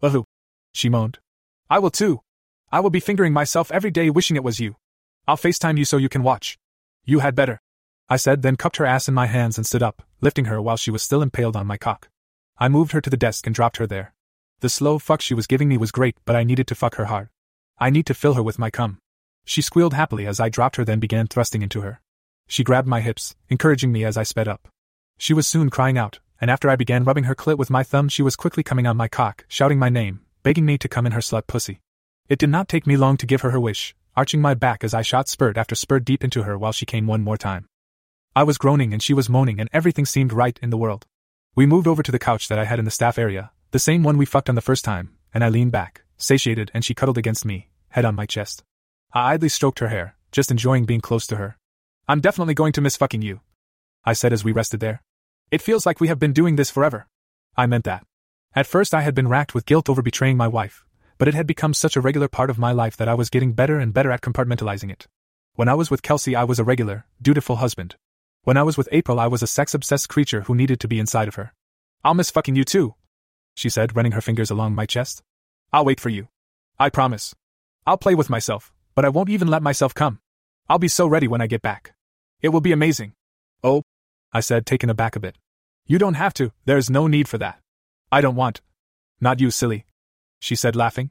Wahoo! She moaned. I will too. I will be fingering myself every day wishing it was you. I'll FaceTime you so you can watch. You had better. I said, then cupped her ass in my hands and stood up, lifting her while she was still impaled on my cock. I moved her to the desk and dropped her there. The slow fuck she was giving me was great, but I needed to fuck her hard. I need to fill her with my cum. She squealed happily as I dropped her, then began thrusting into her. She grabbed my hips, encouraging me as I sped up. She was soon crying out, and after I began rubbing her clit with my thumb, she was quickly coming on my cock, shouting my name, begging me to come in her slut pussy. It did not take me long to give her her wish. arching my back as I shot spurt after spurt deep into her while she came one more time. I was groaning and she was moaning, and everything seemed right in the world. We moved over to the couch that I had in the staff area, the same one we fucked on the first time, and I leaned back, satiated, and she cuddled against me, head on my chest. I idly stroked her hair, just enjoying being close to her. I'm definitely going to miss fucking you. I said as we rested there. It feels like we have been doing this forever. I meant that. At first, I had been racked with guilt over betraying my wife, but it had become such a regular part of my life that I was getting better and better at compartmentalizing it. When I was with Kelsey, I was a regular, dutiful husband. When I was with April, I was a sex obsessed creature who needed to be inside of her. I'll miss fucking you too, she said, running her fingers along my chest. I'll wait for you. I promise. I'll play with myself, but I won't even let myself come. I'll be so ready when I get back. It will be amazing. Oh, I said, taken aback a bit. You don't have to, there's no need for that. I don't want. Not you, silly. She said, laughing.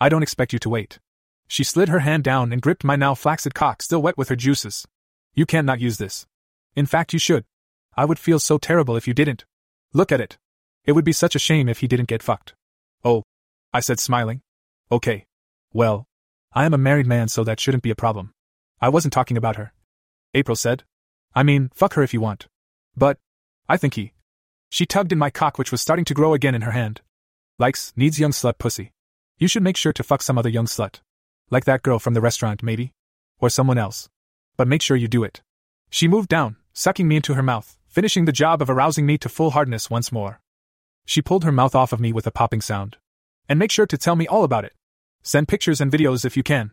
I don't expect you to wait. She slid her hand down and gripped my now flaccid cock, still wet with her juices. You can't not use this. In fact, you should. I would feel so terrible if you didn't. Look at it. It would be such a shame if he didn't get fucked. Oh. I said, smiling. Okay. Well, I am a married man, so that shouldn't be a problem. I wasn't talking about her. April said. I mean, fuck her if you want. But, I think he. She tugged in my cock, which was starting to grow again in her hand. Likes, needs young slut pussy. You should make sure to fuck some other young slut. Like that girl from the restaurant, maybe? Or someone else. But make sure you do it. She moved down, sucking me into her mouth, finishing the job of arousing me to full hardness once more. She pulled her mouth off of me with a popping sound. And make sure to tell me all about it. Send pictures and videos if you can.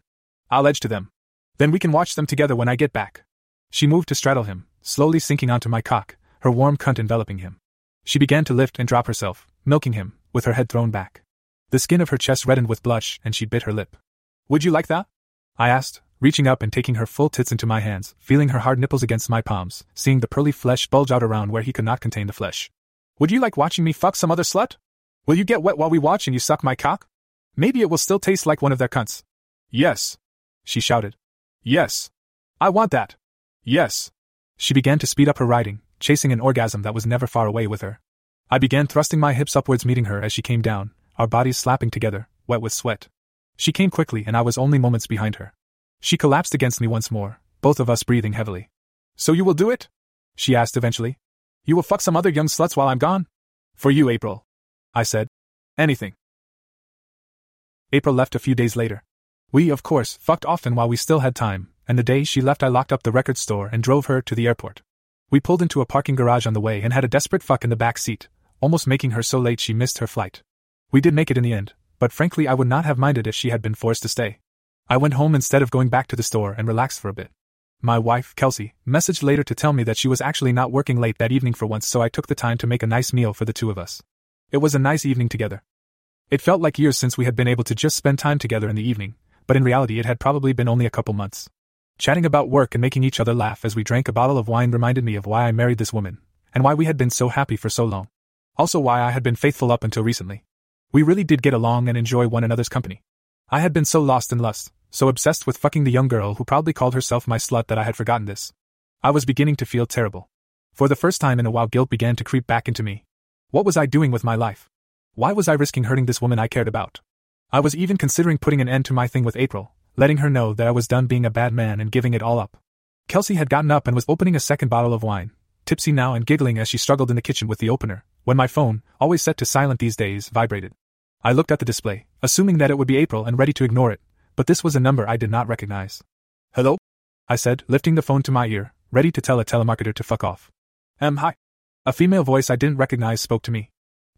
I'll edge to them. Then we can watch them together when I get back. She moved to straddle him, slowly sinking onto my cock, her warm cunt enveloping him. She began to lift and drop herself, milking him, with her head thrown back. The skin of her chest reddened with blush, and she bit her lip. Would you like that? I asked, reaching up and taking her full tits into my hands, feeling her hard nipples against my palms, seeing the pearly flesh bulge out around where he could not contain the flesh. Would you like watching me fuck some other slut? Will you get wet while we watch and you suck my cock? Maybe it will still taste like one of their cunts. Yes. She shouted. Yes. I want that. Yes. She began to speed up her riding, chasing an orgasm that was never far away with her. I began thrusting my hips upwards, meeting her as she came down, our bodies slapping together, wet with sweat. She came quickly, and I was only moments behind her. She collapsed against me once more, both of us breathing heavily. So you will do it? She asked eventually. You will fuck some other young sluts while I'm gone? For you, April. I said. Anything. April left a few days later. We, of course, fucked often while we still had time, and the day she left, I locked up the record store and drove her to the airport. We pulled into a parking garage on the way and had a desperate fuck in the back seat, almost making her so late she missed her flight. We did make it in the end, but frankly, I would not have minded if she had been forced to stay. I went home instead of going back to the store and relaxed for a bit. My wife, Kelsey, messaged later to tell me that she was actually not working late that evening for once, so I took the time to make a nice meal for the two of us. It was a nice evening together. It felt like years since we had been able to just spend time together in the evening, but in reality, it had probably been only a couple months. Chatting about work and making each other laugh as we drank a bottle of wine reminded me of why I married this woman, and why we had been so happy for so long. Also, why I had been faithful up until recently. We really did get along and enjoy one another's company. I had been so lost in lust, so obsessed with fucking the young girl who proudly called herself my slut that I had forgotten this. I was beginning to feel terrible. For the first time in a while, guilt began to creep back into me. What was I doing with my life? Why was I risking hurting this woman I cared about? I was even considering putting an end to my thing with April, letting her know that I was done being a bad man and giving it all up. Kelsey had gotten up and was opening a second bottle of wine, tipsy now and giggling as she struggled in the kitchen with the opener, when my phone, always set to silent these days, vibrated. I looked at the display, assuming that it would be April and ready to ignore it, but this was a number I did not recognize. Hello? I said, lifting the phone to my ear, ready to tell a telemarketer to fuck off. Um, hi. A female voice I didn't recognize spoke to me.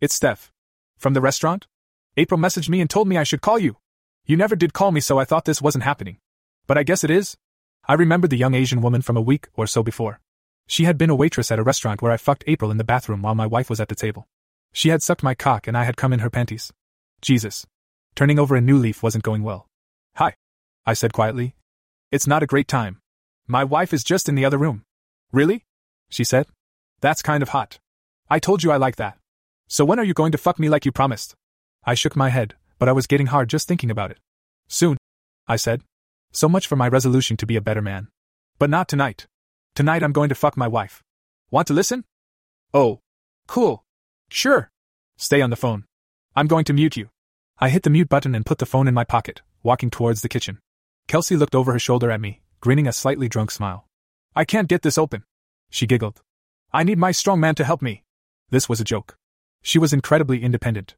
It's Steph. From the restaurant? April messaged me and told me I should call you. You never did call me, so I thought this wasn't happening. But I guess it is? I remembered the young Asian woman from a week or so before. She had been a waitress at a restaurant where I fucked April in the bathroom while my wife was at the table. She had sucked my cock and I had come in her panties. Jesus. Turning over a new leaf wasn't going well. Hi. I said quietly. It's not a great time. My wife is just in the other room. Really? She said. That's kind of hot. I told you I like that. So when are you going to fuck me like you promised? I shook my head, but I was getting hard just thinking about it. Soon. I said. So much for my resolution to be a better man. But not tonight. Tonight I'm going to fuck my wife. Want to listen? Oh. Cool. Sure. Stay on the phone. I'm going to mute you. I hit the mute button and put the phone in my pocket, walking towards the kitchen. Kelsey looked over her shoulder at me, grinning a slightly drunk smile. I can't get this open. She giggled. I need my strong man to help me. This was a joke. She was incredibly independent.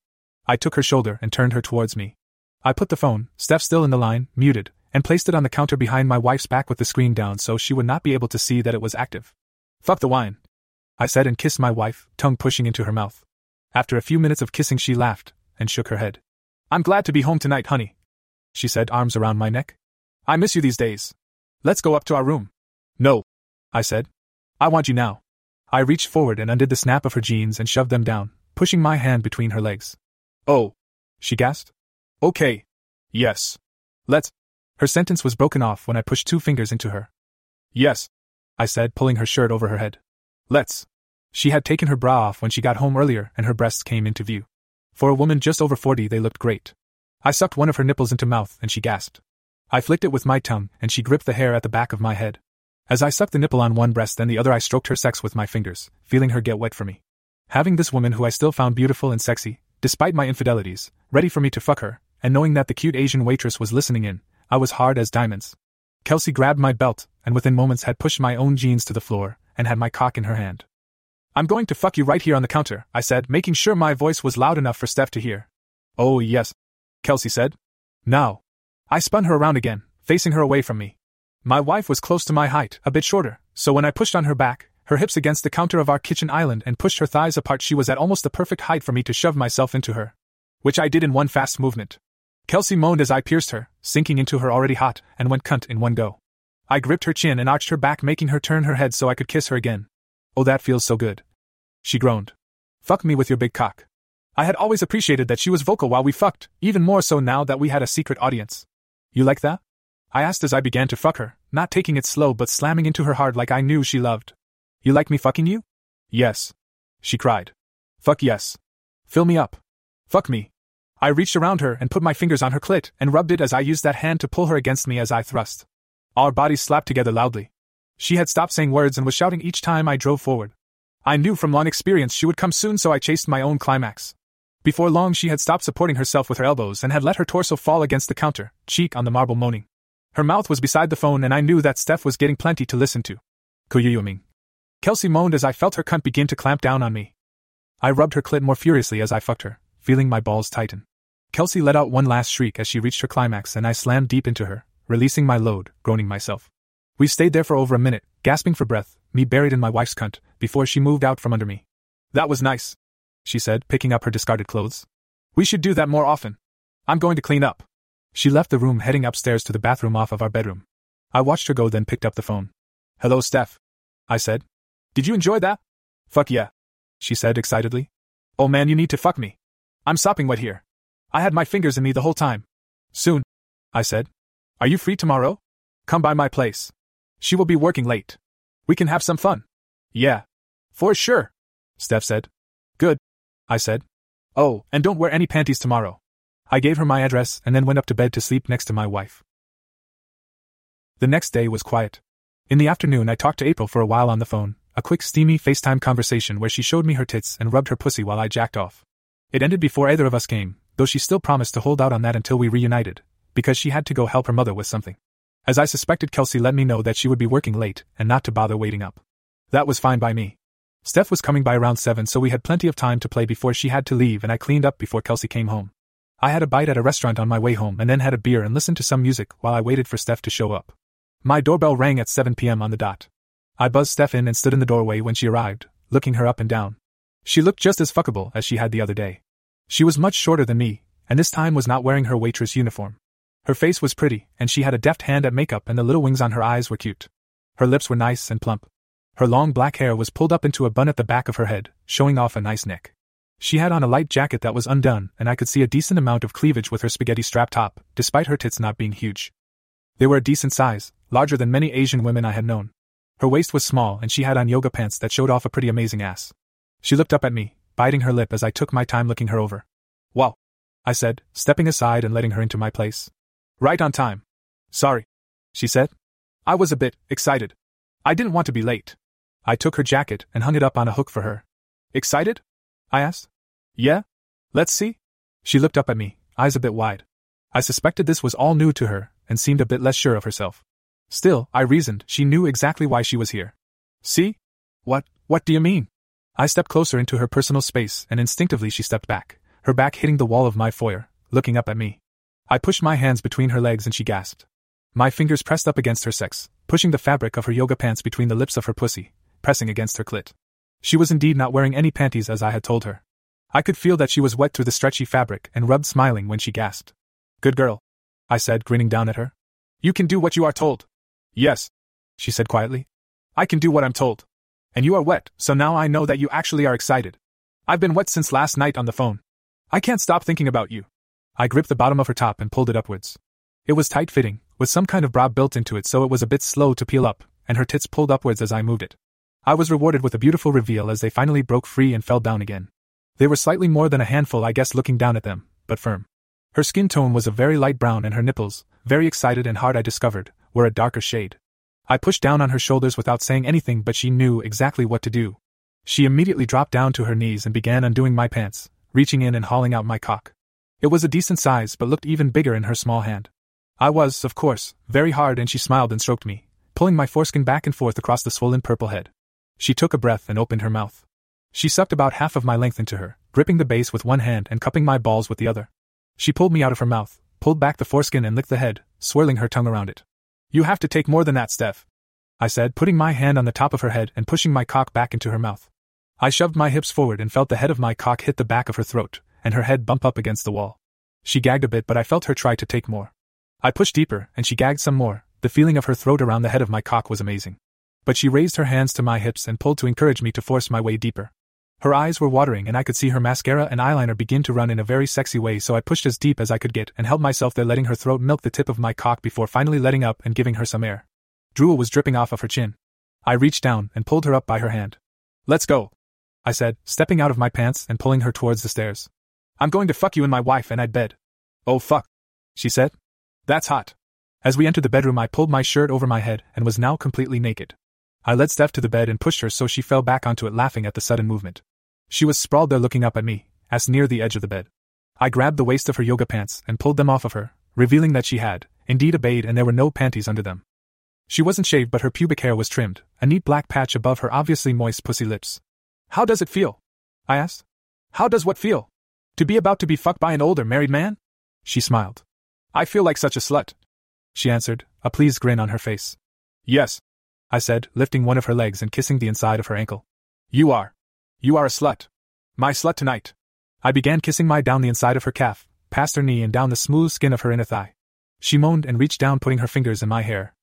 I took her shoulder and turned her towards me. I put the phone, Steph still in the line, muted, and placed it on the counter behind my wife's back with the screen down so she would not be able to see that it was active. Fuck the wine. I said and kissed my wife, tongue pushing into her mouth. After a few minutes of kissing, she laughed and shook her head. I'm glad to be home tonight, honey. She said, arms around my neck. I miss you these days. Let's go up to our room. No. I said. I want you now. I reached forward and undid the snap of her jeans and shoved them down, pushing my hand between her legs. Oh. She gasped. Okay. Yes. Let's. Her sentence was broken off when I pushed two fingers into her. Yes. I said, pulling her shirt over her head. Let's. She had taken her bra off when she got home earlier and her breasts came into view. For a woman just over 40, they looked great. I sucked one of her nipples into mouth and she gasped. I flicked it with my tongue and she gripped the hair at the back of my head. As I sucked the nipple on one breast then the other, I stroked her sex with my fingers, feeling her get wet for me. Having this woman who I still found beautiful and sexy, despite my infidelities, ready for me to fuck her, and knowing that the cute Asian waitress was listening in, I was hard as diamonds. Kelsey grabbed my belt and within moments had pushed my own jeans to the floor and had my cock in her hand. I'm going to fuck you right here on the counter, I said, making sure my voice was loud enough for Steph to hear. Oh, yes, Kelsey said. Now. I spun her around again, facing her away from me. My wife was close to my height, a bit shorter, so when I pushed on her back, her hips against the counter of our kitchen island and pushed her thighs apart, she was at almost the perfect height for me to shove myself into her. Which I did in one fast movement. Kelsey moaned as I pierced her, sinking into her already hot, and went cunt in one go. I gripped her chin and arched her back, making her turn her head so I could kiss her again. Oh, that feels so good. She groaned. Fuck me with your big cock. I had always appreciated that she was vocal while we fucked, even more so now that we had a secret audience. You like that? I asked as I began to fuck her, not taking it slow but slamming into her hard like I knew she loved. You like me fucking you? Yes. She cried. Fuck yes. Fill me up. Fuck me. I reached around her and put my fingers on her clit and rubbed it as I used that hand to pull her against me as I thrust. Our bodies slapped together loudly. She had stopped saying words and was shouting each time I drove forward. I knew from long experience she would come soon, so I chased my own climax. Before long, she had stopped supporting herself with her elbows and had let her torso fall against the counter, cheek on the marble moaning. Her mouth was beside the phone, and I knew that Steph was getting plenty to listen to. Kuyuyuming. Kelsey moaned as I felt her cunt begin to clamp down on me. I rubbed her clit more furiously as I fucked her, feeling my balls tighten. Kelsey let out one last shriek as she reached her climax, and I slammed deep into her, releasing my load, groaning myself. We stayed there for over a minute, gasping for breath, me buried in my wife's cunt, before she moved out from under me. That was nice, she said, picking up her discarded clothes. We should do that more often. I'm going to clean up. She left the room, heading upstairs to the bathroom off of our bedroom. I watched her go, then picked up the phone. Hello, Steph. I said. Did you enjoy that? Fuck yeah. She said excitedly. Oh man, you need to fuck me. I'm sopping wet here. I had my fingers in me the whole time. Soon. I said. Are you free tomorrow? Come by my place. She will be working late. We can have some fun. Yeah. For sure, Steph said. Good, I said. Oh, and don't wear any panties tomorrow. I gave her my address and then went up to bed to sleep next to my wife. The next day was quiet. In the afternoon, I talked to April for a while on the phone, a quick, steamy FaceTime conversation where she showed me her tits and rubbed her pussy while I jacked off. It ended before either of us came, though she still promised to hold out on that until we reunited, because she had to go help her mother with something. As I suspected, Kelsey let me know that she would be working late and not to bother waiting up. That was fine by me. Steph was coming by around 7, so we had plenty of time to play before she had to leave, and I cleaned up before Kelsey came home. I had a bite at a restaurant on my way home and then had a beer and listened to some music while I waited for Steph to show up. My doorbell rang at 7 p.m. on the dot. I buzzed Steph in and stood in the doorway when she arrived, looking her up and down. She looked just as fuckable as she had the other day. She was much shorter than me, and this time was not wearing her waitress uniform. Her face was pretty, and she had a deft hand at makeup, and the little wings on her eyes were cute. Her lips were nice and plump. Her long black hair was pulled up into a bun at the back of her head, showing off a nice neck. She had on a light jacket that was undone, and I could see a decent amount of cleavage with her spaghetti strap top, despite her tits not being huge. They were a decent size, larger than many Asian women I had known. Her waist was small, and she had on yoga pants that showed off a pretty amazing ass. She looked up at me, biting her lip as I took my time looking her over. Wow, I said, stepping aside and letting her into my place. Right on time. Sorry, she said. I was a bit excited. I didn't want to be late. I took her jacket and hung it up on a hook for her. Excited? I asked. Yeah? Let's see? She looked up at me, eyes a bit wide. I suspected this was all new to her, and seemed a bit less sure of herself. Still, I reasoned, she knew exactly why she was here. See? What, what do you mean? I stepped closer into her personal space, and instinctively she stepped back, her back hitting the wall of my foyer, looking up at me. I pushed my hands between her legs and she gasped. My fingers pressed up against her sex, pushing the fabric of her yoga pants between the lips of her pussy, pressing against her clit. She was indeed not wearing any panties as I had told her. I could feel that she was wet through the stretchy fabric and rubbed smiling when she gasped. Good girl. I said, grinning down at her. You can do what you are told. Yes, she said quietly. I can do what I'm told. And you are wet, so now I know that you actually are excited. I've been wet since last night on the phone. I can't stop thinking about you. I gripped the bottom of her top and pulled it upwards. It was tight fitting, with some kind of bra built into it so it was a bit slow to peel up, and her tits pulled upwards as I moved it. I was rewarded with a beautiful reveal as they finally broke free and fell down again. They were slightly more than a handful, I guess, looking down at them, but firm. Her skin tone was a very light brown, and her nipples, very excited and hard, I discovered, were a darker shade. I pushed down on her shoulders without saying anything, but she knew exactly what to do. She immediately dropped down to her knees and began undoing my pants, reaching in and hauling out my cock. It was a decent size, but looked even bigger in her small hand. I was, of course, very hard, and she smiled and stroked me, pulling my foreskin back and forth across the swollen purple head. She took a breath and opened her mouth. She sucked about half of my length into her, gripping the base with one hand and cupping my balls with the other. She pulled me out of her mouth, pulled back the foreskin and licked the head, swirling her tongue around it. You have to take more than that, Steph. I said, putting my hand on the top of her head and pushing my cock back into her mouth. I shoved my hips forward and felt the head of my cock hit the back of her throat, and her head bump up against the wall. She gagged a bit, but I felt her try to take more. I pushed deeper, and she gagged some more. The feeling of her throat around the head of my cock was amazing. But she raised her hands to my hips and pulled to encourage me to force my way deeper. Her eyes were watering, and I could see her mascara and eyeliner begin to run in a very sexy way, so I pushed as deep as I could get and held myself there, letting her throat milk the tip of my cock before finally letting up and giving her some air. Drool was dripping off of her chin. I reached down and pulled her up by her hand. Let's go, I said, stepping out of my pants and pulling her towards the stairs. I'm going to fuck you and my wife and I'd bed. Oh fuck, she said. That's hot. As we entered the bedroom, I pulled my shirt over my head and was now completely naked. I led Steph to the bed and pushed her so she fell back onto it, laughing at the sudden movement. She was sprawled there looking up at me, as near the edge of the bed. I grabbed the waist of her yoga pants and pulled them off of her, revealing that she had, indeed, obeyed and there were no panties under them. She wasn't shaved, but her pubic hair was trimmed, a neat black patch above her obviously moist pussy lips. How does it feel? I asked. How does what feel? To be about to be fucked by an older married man? She smiled. I feel like such a slut. She answered, a pleased grin on her face. Yes, I said, lifting one of her legs and kissing the inside of her ankle. You are. You are a slut. My slut tonight. I began kissing my down the inside of her calf, past her knee and down the smooth skin of her inner thigh. She moaned and reached down, putting her fingers in my hair.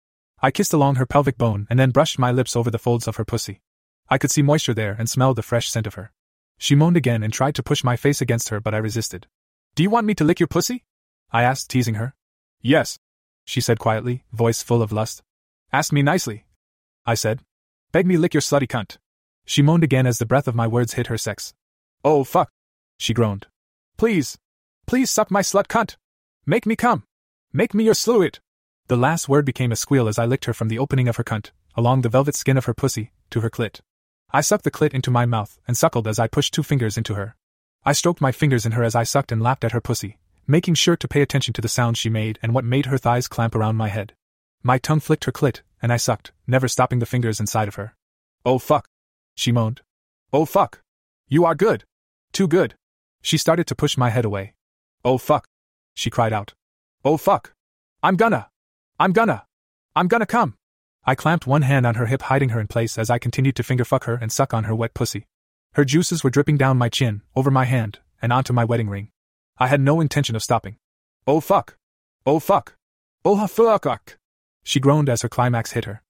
I kissed along her pelvic bone and then brushed my lips over the folds of her pussy. I could see moisture there and smelled the fresh scent of her. She moaned again and tried to push my face against her, but I resisted. Do you want me to lick your pussy? I asked, teasing her. Yes, she said quietly, voice full of lust. Ask me nicely, I said. Beg me lick your slutty cunt. She moaned again as the breath of my words hit her sex. Oh fuck, she groaned. Please, please suck my slut cunt. Make me come. Make me your sluit. The last word became a squeal as I licked her from the opening of her cunt, along the velvet skin of her pussy, to her clit. I sucked the clit into my mouth and suckled as I pushed two fingers into her. I stroked my fingers in her as I sucked and lapped at her pussy, making sure to pay attention to the sounds she made and what made her thighs clamp around my head. My tongue flicked her clit, and I sucked, never stopping the fingers inside of her. Oh fuck. She moaned. Oh fuck. You are good. Too good. She started to push my head away. Oh fuck. She cried out. Oh fuck. I'm gonna. I'm gonna. I'm gonna come. I clamped one hand on her hip, hiding her in place as I continued to finger fuck her and suck on her wet pussy. Her juices were dripping down my chin, over my hand, and onto my wedding ring. I had no intention of stopping. Oh fuck. Oh fuck. Oh fuck. She groaned as her climax hit her.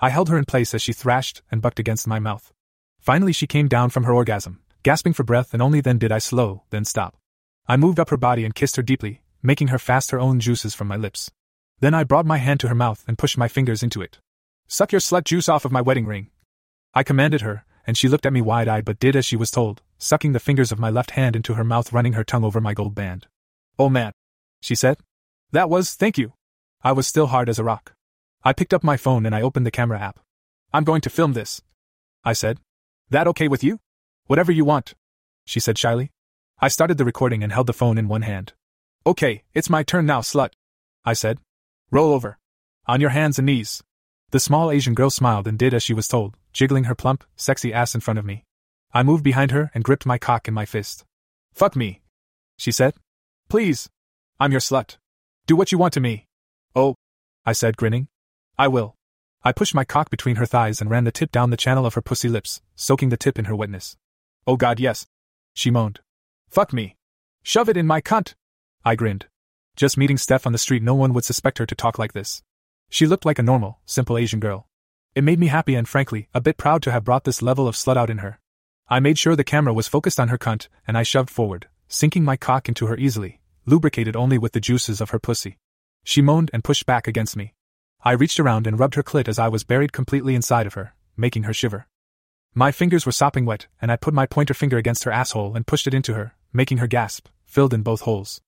I held her in place as she thrashed and bucked against my mouth. Finally, she came down from her orgasm, gasping for breath, and only then did I slow, then stop. I moved up her body and kissed her deeply, making her fast her own juices from my lips. Then I brought my hand to her mouth and pushed my fingers into it. Suck your slut juice off of my wedding ring. I commanded her, and she looked at me wide eyed but did as she was told, sucking the fingers of my left hand into her mouth, running her tongue over my gold band. Oh man, she said. That was, thank you. I was still hard as a rock. I picked up my phone and I opened the camera app. I'm going to film this. I said. That okay with you? Whatever you want, she said shyly. I started the recording and held the phone in one hand. Okay, it's my turn now, slut. I said. Roll over. On your hands and knees. The small Asian girl smiled and did as she was told, jiggling her plump, sexy ass in front of me. I moved behind her and gripped my cock in my fist. Fuck me, she said. Please. I'm your slut. Do what you want to me. Oh, I said, grinning. I will. I pushed my cock between her thighs and ran the tip down the channel of her pussy lips, soaking the tip in her wetness. Oh god, yes. She moaned. Fuck me. Shove it in my cunt. I grinned. Just meeting Steph on the street, no one would suspect her to talk like this. She looked like a normal, simple Asian girl. It made me happy and frankly, a bit proud to have brought this level of slut out in her. I made sure the camera was focused on her cunt, and I shoved forward, sinking my cock into her easily, lubricated only with the juices of her pussy. She moaned and pushed back against me. I reached around and rubbed her clit as I was buried completely inside of her, making her shiver. My fingers were sopping wet, and I put my pointer finger against her asshole and pushed it into her, making her gasp, filled in both holes.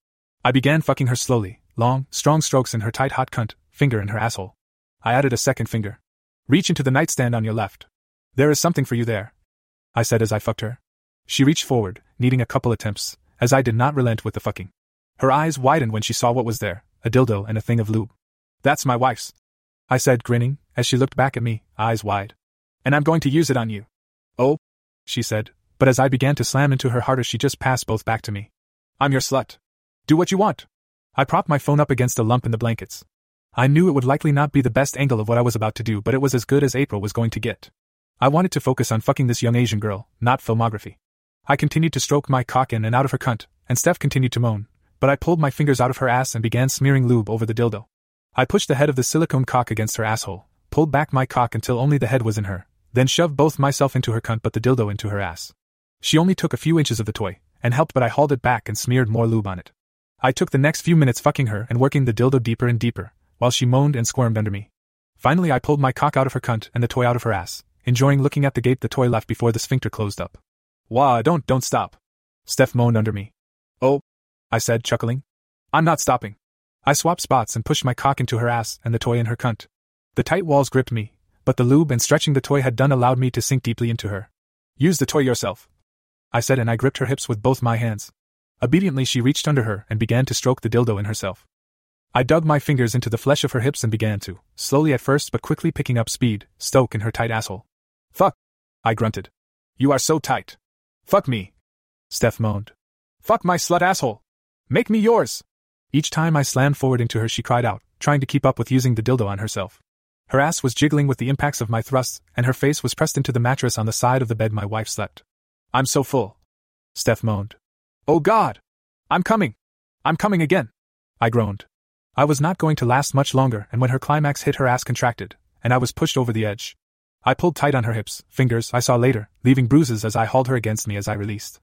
I began fucking her slowly, long, strong strokes in her tight hot cunt, finger in her asshole. I added a second finger. Reach into the nightstand on your left. There is something for you there. I said as I fucked her. She reached forward, needing a couple attempts, as I did not relent with the fucking. Her eyes widened when she saw what was there a dildo and a thing of lube. That's my wife's. I said, grinning, as she looked back at me, eyes wide. And I'm going to use it on you. Oh? She said, but as I began to slam into her harder, she just passed both back to me. I'm your slut. Do what you want. I propped my phone up against a lump in the blankets. I knew it would likely not be the best angle of what I was about to do, but it was as good as April was going to get. I wanted to focus on fucking this young Asian girl, not filmography. I continued to stroke my cock in and out of her cunt, and Steph continued to moan, but I pulled my fingers out of her ass and began smearing lube over the dildo. I pushed the head of the silicone cock against her asshole, pulled back my cock until only the head was in her, then shoved both myself into her cunt but the dildo into her ass. She only took a few inches of the toy, and helped but I hauled it back and smeared more lube on it. I took the next few minutes fucking her and working the dildo deeper and deeper, while she moaned and squirmed under me. Finally, I pulled my cock out of her cunt and the toy out of her ass, enjoying looking at the gape the toy left before the sphincter closed up. Wah, don't, don't stop. Steph moaned under me. Oh, I said, chuckling. I'm not stopping. I swapped spots and pushed my cock into her ass and the toy in her cunt. The tight walls gripped me, but the lube and stretching the toy had done allowed me to sink deeply into her. Use the toy yourself. I said, and I gripped her hips with both my hands. Obediently, she reached under her and began to stroke the dildo in herself. I dug my fingers into the flesh of her hips and began to, slowly at first but quickly picking up speed, stoke in her tight asshole. Fuck! I grunted. You are so tight. Fuck me. Steph moaned. Fuck my slut asshole. Make me yours. Each time I slammed forward into her, she cried out, trying to keep up with using the dildo on herself. Her ass was jiggling with the impacts of my thrusts, and her face was pressed into the mattress on the side of the bed my wife slept. I'm so full. Steph moaned. Oh God! I'm coming! I'm coming again! I groaned. I was not going to last much longer, and when her climax hit, her ass contracted, and I was pushed over the edge. I pulled tight on her hips, fingers, I saw later, leaving bruises as I hauled her against me as I released.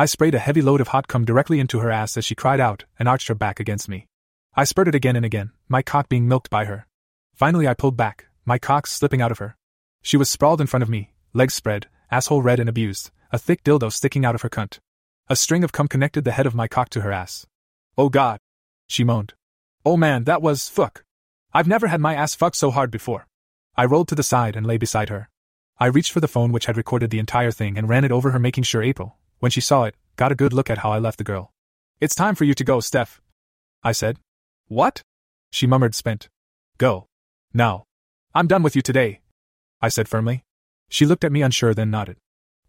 I sprayed a heavy load of hot cum directly into her ass as she cried out and arched her back against me. I spurted again and again, my cock being milked by her. Finally, I pulled back, my cock slipping out of her. She was sprawled in front of me, legs spread, asshole red and abused, a thick dildo sticking out of her cunt. A string of cum connected the head of my cock to her ass. Oh god. She moaned. Oh man, that was fuck. I've never had my ass fucked so hard before. I rolled to the side and lay beside her. I reached for the phone which had recorded the entire thing and ran it over her, making sure April, when she saw it, got a good look at how I left the girl. It's time for you to go, Steph. I said. What? She murmured, spent. Go. Now. I'm done with you today. I said firmly. She looked at me unsure, then nodded.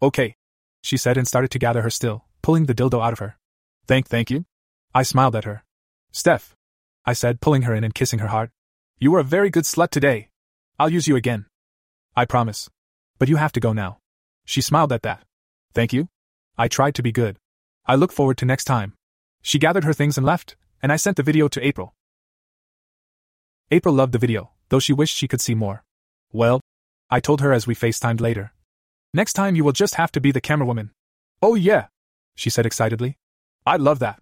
Okay. She said and started to gather her still, pulling the dildo out of her. Thank, thank you. I smiled at her. Steph. I said, pulling her in and kissing her hard. You were a very good slut today. I'll use you again. I promise. But you have to go now. She smiled at that. Thank you. I tried to be good. I look forward to next time. She gathered her things and left, and I sent the video to April. April loved the video, though she wished she could see more. Well, I told her as we FaceTimed later. Next time you will just have to be the camerawoman. Oh yeah, she said excitedly. I love that.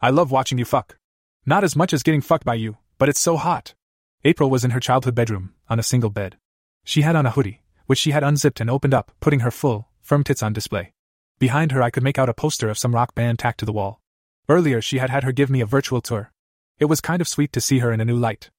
I love watching you fuck. Not as much as getting fucked by you, but it's so hot. April was in her childhood bedroom, on a single bed. She had on a hoodie, which she had unzipped and opened up, putting her full, firm tits on display. Behind her, I could make out a poster of some rock band tacked to the wall. Earlier, she had had her give me a virtual tour. It was kind of sweet to see her in a new light.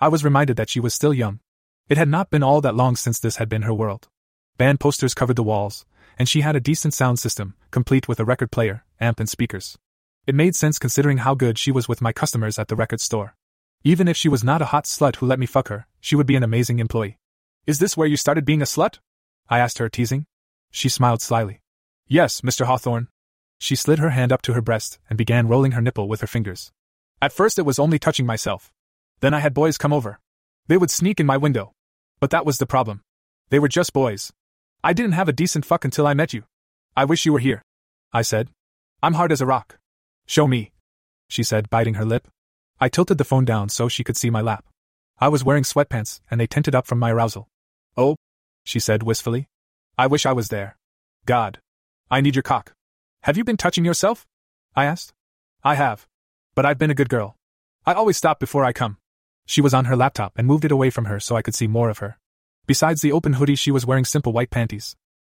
I was reminded that she was still young. It had not been all that long since this had been her world. Band posters covered the walls, and she had a decent sound system, complete with a record player, amp, and speakers. It made sense considering how good she was with my customers at the record store. Even if she was not a hot slut who let me fuck her, she would be an amazing employee. Is this where you started being a slut? I asked her, teasing. She smiled slyly. Yes, Mr. Hawthorne. She slid her hand up to her breast and began rolling her nipple with her fingers. At first, it was only touching myself. Then I had boys come over. They would sneak in my window. But that was the problem. They were just boys. I didn't have a decent fuck until I met you. I wish you were here. I said. I'm hard as a rock. Show me. She said, biting her lip. I tilted the phone down so she could see my lap. I was wearing sweatpants, and they tinted up from my arousal. Oh, she said wistfully. I wish I was there. God. I need your cock. Have you been touching yourself? I asked. I have. But I've been a good girl. I always stop before I come. She was on her laptop and moved it away from her so I could see more of her. Besides the open hoodie, she was wearing simple white panties.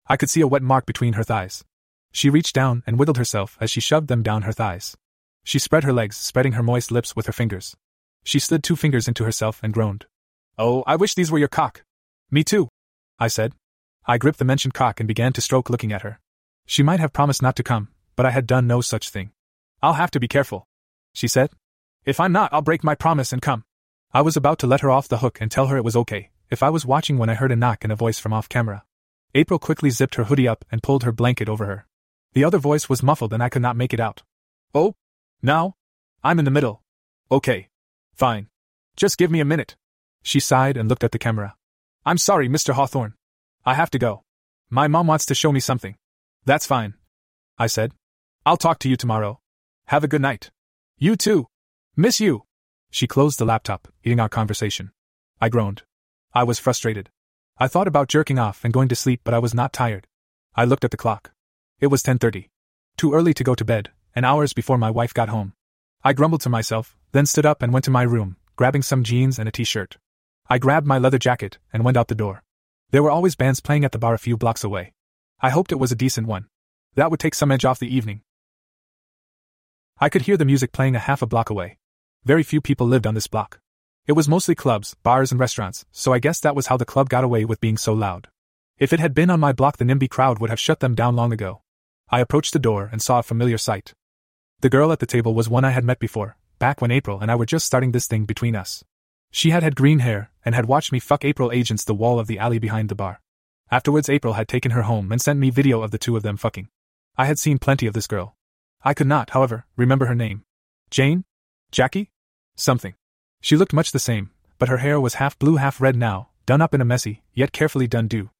I could see a wet mark between her thighs. She reached down and wiggled herself as she shoved them down her thighs. She spread her legs, spreading her moist lips with her fingers. She slid two fingers into herself and groaned. Oh, I wish these were your cock. Me too, I said. I gripped the mentioned cock and began to stroke looking at her. She might have promised not to come, but I had done no such thing. I'll have to be careful, she said. If I'm not, I'll break my promise and come. I was about to let her off the hook and tell her it was okay, if I was watching when I heard a knock and a voice from off camera. April quickly zipped her hoodie up and pulled her blanket over her. The other voice was muffled and I could not make it out. Oh? Now? I'm in the middle. Okay. Fine. Just give me a minute. She sighed and looked at the camera. I'm sorry, Mr. Hawthorne. I have to go. My mom wants to show me something. That's fine. I said. I'll talk to you tomorrow. Have a good night. You too. Miss you. She closed the laptop, eating our conversation. I groaned. I was frustrated. I thought about jerking off and going to sleep, but I was not tired. I looked at the clock. It was 10:30. Too early to go to bed, and hours before my wife got home. I grumbled to myself, then stood up and went to my room, grabbing some jeans and a t-shirt. I grabbed my leather jacket and went out the door. There were always bands playing at the bar a few blocks away. I hoped it was a decent one. That would take some edge off the evening. I could hear the music playing a half a block away. Very few people lived on this block. It was mostly clubs, bars, and restaurants, so I guess that was how the club got away with being so loud. If it had been on my block, the NIMBY crowd would have shut them down long ago. I approached the door and saw a familiar sight. The girl at the table was one I had met before, back when April and I were just starting this thing between us. She had had green hair and had watched me fuck April against the wall of the alley behind the bar. Afterwards, April had taken her home and sent me video of the two of them fucking. I had seen plenty of this girl. I could not, however, remember her name. Jane? Jackie? Something. She looked much the same, but her hair was half blue, half red now, done up in a messy, yet carefully done do.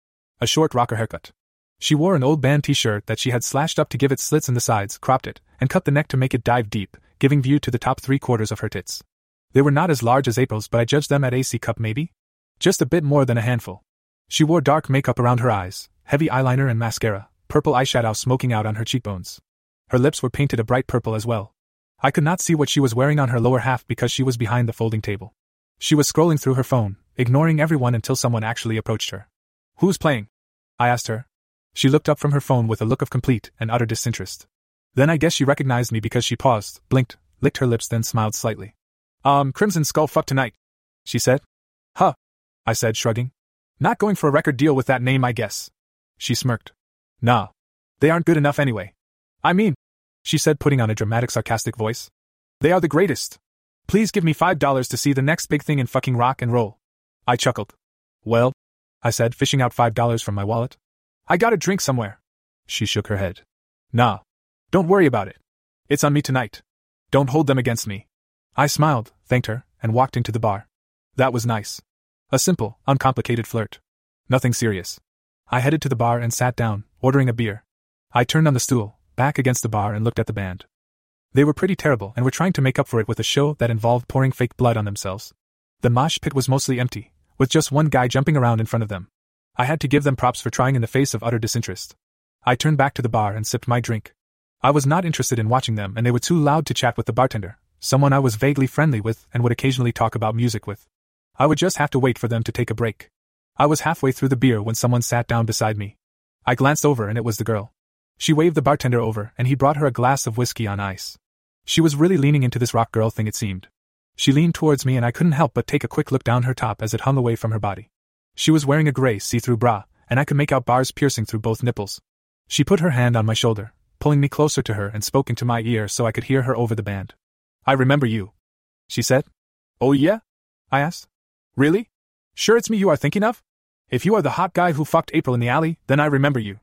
A short rocker haircut. She wore an old band t shirt that she had slashed up to give it slits in the sides, cropped it, and cut the neck to make it dive deep, giving view to the top three quarters of her tits. They were not as large as April's, but I judged them at AC cup maybe? Just a bit more than a handful. She wore dark makeup around her eyes, heavy eyeliner and mascara, purple eyeshadow smoking out on her cheekbones. Her lips were painted a bright purple as well. I could not see what she was wearing on her lower half because she was behind the folding table. She was scrolling through her phone, ignoring everyone until someone actually approached her. Who's playing? I asked her, she looked up from her phone with a look of complete and utter disinterest. Then I guess she recognized me because she paused, blinked, licked her lips, then smiled slightly. Um, Crimson Skull fuck tonight, she said. Huh, I said, shrugging. Not going for a record deal with that name, I guess. She smirked. Nah. They aren't good enough anyway. I mean, she said, putting on a dramatic, sarcastic voice. They are the greatest. Please give me five dollars to see the next big thing in fucking rock and roll. I chuckled. Well, I said, fishing out five dollars from my wallet. I got a drink somewhere. She shook her head. Nah. Don't worry about it. It's on me tonight. Don't hold them against me. I smiled, thanked her, and walked into the bar. That was nice. A simple, uncomplicated flirt. Nothing serious. I headed to the bar and sat down, ordering a beer. I turned on the stool, back against the bar, and looked at the band. They were pretty terrible and were trying to make up for it with a show that involved pouring fake blood on themselves. The mosh pit was mostly empty, with just one guy jumping around in front of them. I had to give them props for trying in the face of utter disinterest. I turned back to the bar and sipped my drink. I was not interested in watching them, and they were too loud to chat with the bartender, someone I was vaguely friendly with and would occasionally talk about music with. I would just have to wait for them to take a break. I was halfway through the beer when someone sat down beside me. I glanced over and it was the girl. She waved the bartender over and he brought her a glass of whiskey on ice. She was really leaning into this rock girl thing, it seemed. She leaned towards me and I couldn't help but take a quick look down her top as it hung away from her body. She was wearing a gray see through bra, and I could make out bars piercing through both nipples. She put her hand on my shoulder, pulling me closer to her and spoke into my ear so I could hear her over the band. I remember you. She said. Oh, yeah? I asked. Really? Sure, it's me you are thinking of? If you are the hot guy who fucked April in the alley, then I remember you.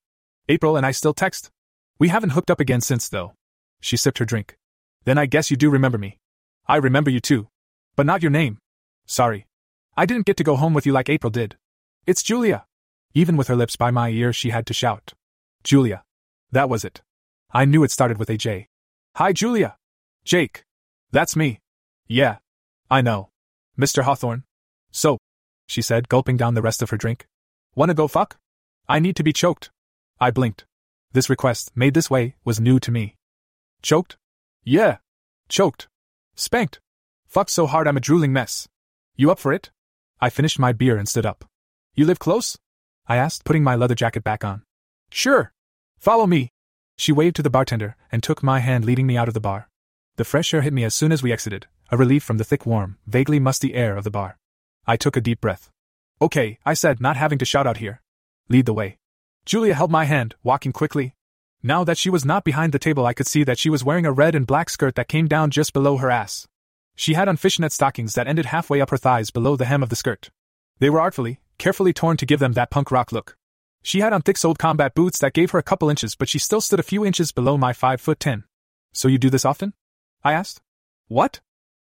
April and I still text. We haven't hooked up again since, though. She sipped her drink. Then I guess you do remember me. I remember you too. But not your name. Sorry. I didn't get to go home with you like April did. It's Julia. Even with her lips by my ear, she had to shout. Julia. That was it. I knew it started with a J. Hi, Julia. Jake. That's me. Yeah. I know. Mr. Hawthorne. So, she said, gulping down the rest of her drink. Wanna go fuck? I need to be choked. I blinked. This request, made this way, was new to me. Choked? Yeah. Choked. Spanked. Fucked so hard I'm a drooling mess. You up for it? I finished my beer and stood up. You live close? I asked, putting my leather jacket back on. Sure. Follow me. She waved to the bartender and took my hand, leading me out of the bar. The fresh air hit me as soon as we exited, a relief from the thick, warm, vaguely musty air of the bar. I took a deep breath. Okay, I said, not having to shout out here. Lead the way. Julia held my hand, walking quickly. Now that she was not behind the table, I could see that she was wearing a red and black skirt that came down just below her ass. She had on fishnet stockings that ended halfway up her thighs below the hem of the skirt. They were artfully, carefully torn to give them that punk rock look. She had on thick soled combat boots that gave her a couple inches, but she still stood a few inches below my five foot ten. So you do this often? I asked. What?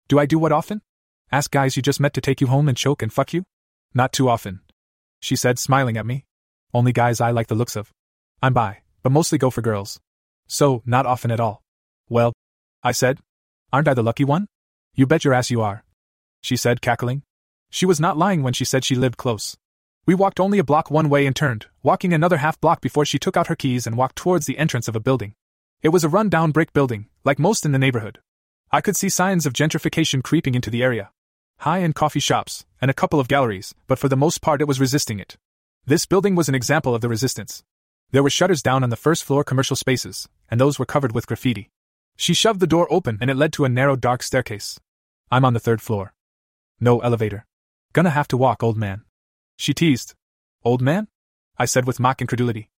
Do I do what often? Ask guys you just met to take you home and choke and fuck you? Not too often. She said, smiling at me. Only guys I like the looks of. I'm bi, but mostly go for girls. So, not often at all. Well, I said. Aren't I the lucky one? You bet your ass you are. She said, cackling. She was not lying when she said she lived close. We walked only a block one way and turned, walking another half block before she took out her keys and walked towards the entrance of a building. It was a run down brick building, like most in the neighborhood. I could see signs of gentrification creeping into the area. High end coffee shops, and a couple of galleries, but for the most part it was resisting it. This building was an example of the resistance. There were shutters down on the first floor commercial spaces, and those were covered with graffiti. She shoved the door open and it led to a narrow dark staircase. I'm on the third floor. No elevator. Gonna have to walk, old man. She teased. Old man? I said with mock incredulity.